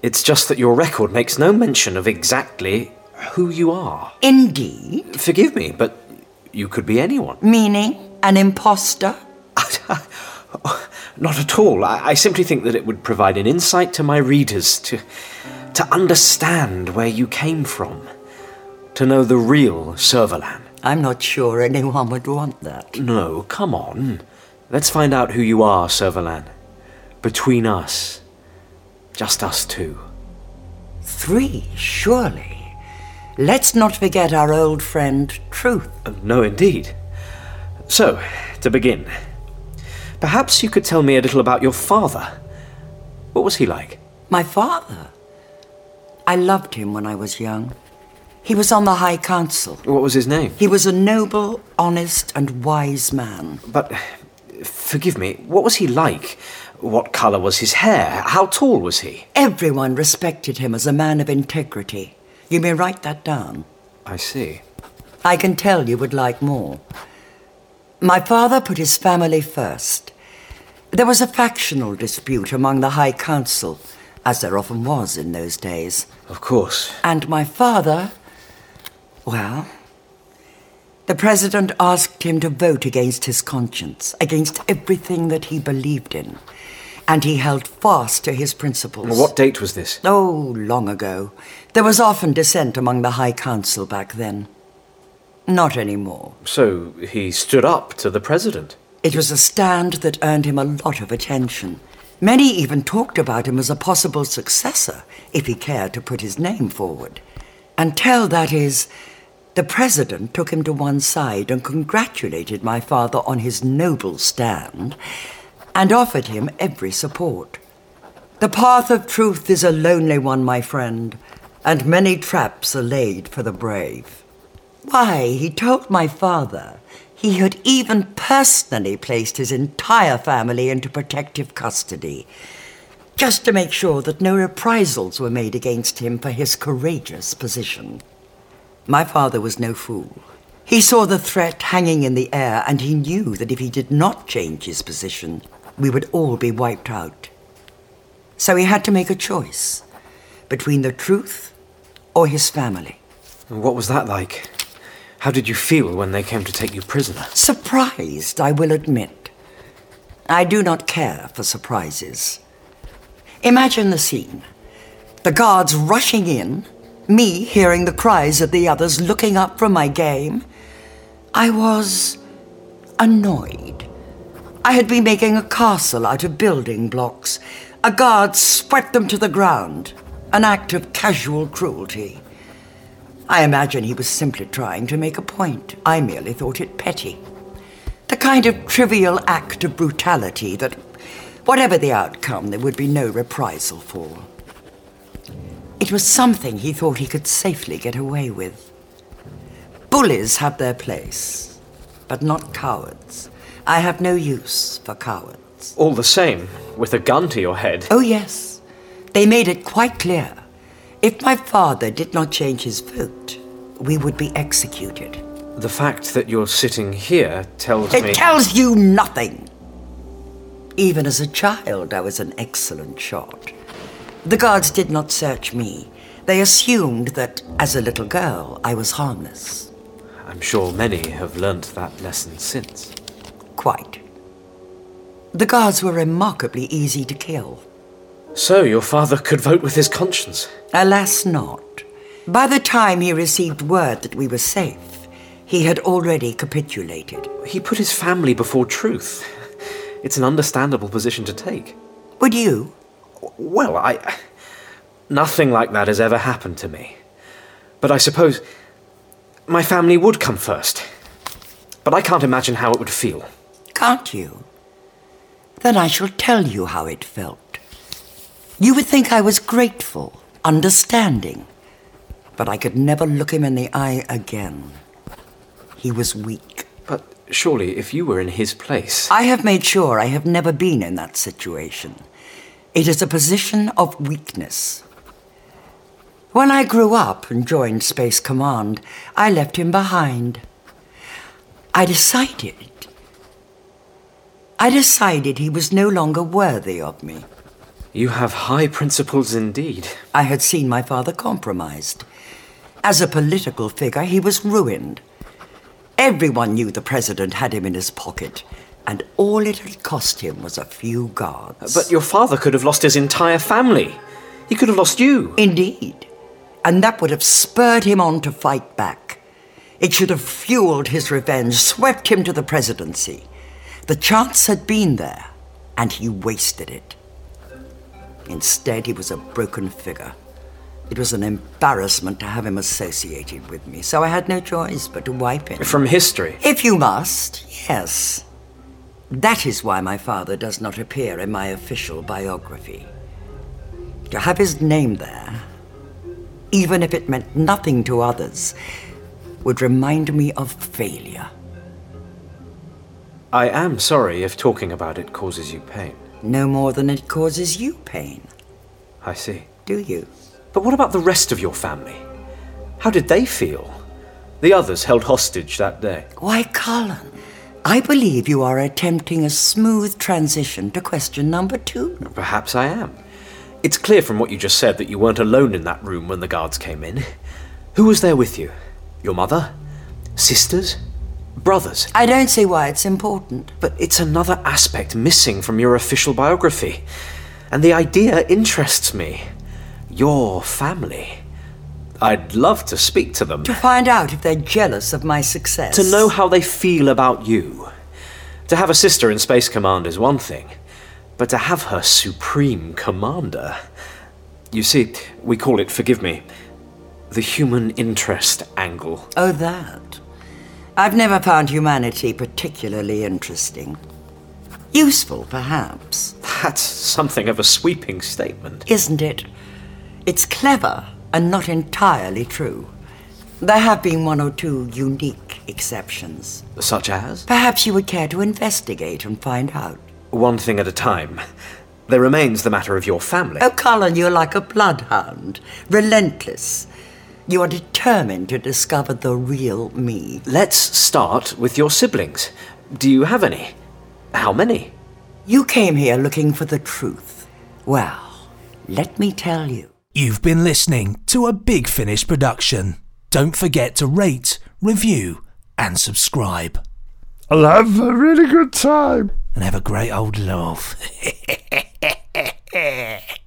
It's just that your record makes no mention of exactly who you are. Indeed. Forgive me, but you could be anyone. Meaning? An impostor? [laughs] Not at all. I, I, simply think that it would provide an insight to my readers to, to understand where you came from, to know the real Servalan. I'm not sure anyone would want that. No, come on. Let's find out who you are, Servalan. Between us. Just us two. Three, surely. Let's not forget our old friend, Truth. Uh, no, indeed. So, to begin, perhaps you could tell me a little about your father. What was he like? My father? I loved him when I was young. He was on the High Council. What was his name? He was a noble, honest, and wise man. But, forgive me, what was he like? What colour was his hair? How tall was he? Everyone respected him as a man of integrity. You may write that down. I see. I can tell you would like more. My father put his family first. There was a factional dispute among the High Council, as there often was in those days. Of course. And my father. Well. The president asked him to vote against his conscience, against everything that he believed in. And he held fast to his principles. What date was this? Oh, long ago. There was often dissent among the High Council back then. Not anymore. So he stood up to the president. It was a stand that earned him a lot of attention. Many even talked about him as a possible successor, if he cared to put his name forward. Until, that is, the president took him to one side and congratulated my father on his noble stand and offered him every support. The path of truth is a lonely one, my friend, and many traps are laid for the brave. Why, he told my father he had even personally placed his entire family into protective custody, just to make sure that no reprisals were made against him for his courageous position. My father was no fool. He saw the threat hanging in the air, and he knew that if he did not change his position, we would all be wiped out. So he had to make a choice between the truth or his family. And what was that like? How did you feel when they came to take you prisoner? Surprised, I will admit. I do not care for surprises. Imagine the scene the guards rushing in, me hearing the cries of the others looking up from my game. I was annoyed. I had been making a castle out of building blocks. A guard swept them to the ground, an act of casual cruelty. I imagine he was simply trying to make a point. I merely thought it petty. The kind of trivial act of brutality that, whatever the outcome, there would be no reprisal for. It was something he thought he could safely get away with. Bullies have their place, but not cowards. I have no use for cowards. All the same, with a gun to your head. Oh, yes. They made it quite clear. If my father did not change his vote, we would be executed. The fact that you're sitting here tells It me. It tells you nothing. Even as a child, I was an excellent shot. The guards did not search me. They assumed that, as a little girl, I was harmless. I'm sure many have learnt that lesson since. Quite. The guards were remarkably easy to kill. So your father could vote with his conscience? Alas, not. By the time he received word that we were safe, he had already capitulated. He put his family before truth. It's an understandable position to take. Would you? Well, I. Nothing like that has ever happened to me. But I suppose my family would come first. But I can't imagine how it would feel. Can't you? Then I shall tell you how it felt. You would think I was grateful, understanding, but I could never look him in the eye again. He was weak. But surely, if you were in his place. I have made sure I have never been in that situation. It is a position of weakness. When I grew up and joined Space Command, I left him behind. I decided. I decided he was no longer worthy of me. You have high principles indeed. I had seen my father compromised. As a political figure, he was ruined. Everyone knew the president had him in his pocket, and all it had cost him was a few guards. But your father could have lost his entire family. He could have lost you. Indeed. And that would have spurred him on to fight back. It should have fueled his revenge, swept him to the presidency. The chance had been there, and he wasted it. Instead, he was a broken figure. It was an embarrassment to have him associated with me, so I had no choice but to wipe him. From history? If you must, yes. That is why my father does not appear in my official biography. To have his name there, even if it meant nothing to others, would remind me of failure. I am sorry if talking about it causes you pain. No more than it causes you pain, I see. do you? But what about the rest of your family? How did they feel? The others held hostage that day. Why, Colin, I believe you are attempting a smooth transition to question number two. Perhaps I am. It's clear from what you just said that you weren't alone in that room when the guards came in. Who was there with you? Your mother? Sisters? Brothers? I don't see why it's important. But it's another aspect missing from your official biography. And the idea interests me. Your family. I'd love to speak to them. To find out if they're jealous of my success. To know how they feel about you. To have a sister in Space Command is one thing, but to have her supreme commander. You see, we call it, forgive me, the human interest angle. Oh, that. I've never found humanity particularly interesting. Useful, perhaps. That's something of a sweeping statement. Isn't it? It's clever and not entirely true. There have been one or two unique exceptions. Such as? Perhaps you would care to investigate and find out. One thing at a time. There remains the matter of your family. Oh, Colin, you're like a bloodhound, relentless. You are determined to discover the real me. Let's start with your siblings. Do you have any? How many? You came here looking for the truth. Well, let me tell you. You've been listening to a Big Finish production. Don't forget to rate, review, and subscribe. I'll have a really good time. And have a great old laugh. [laughs]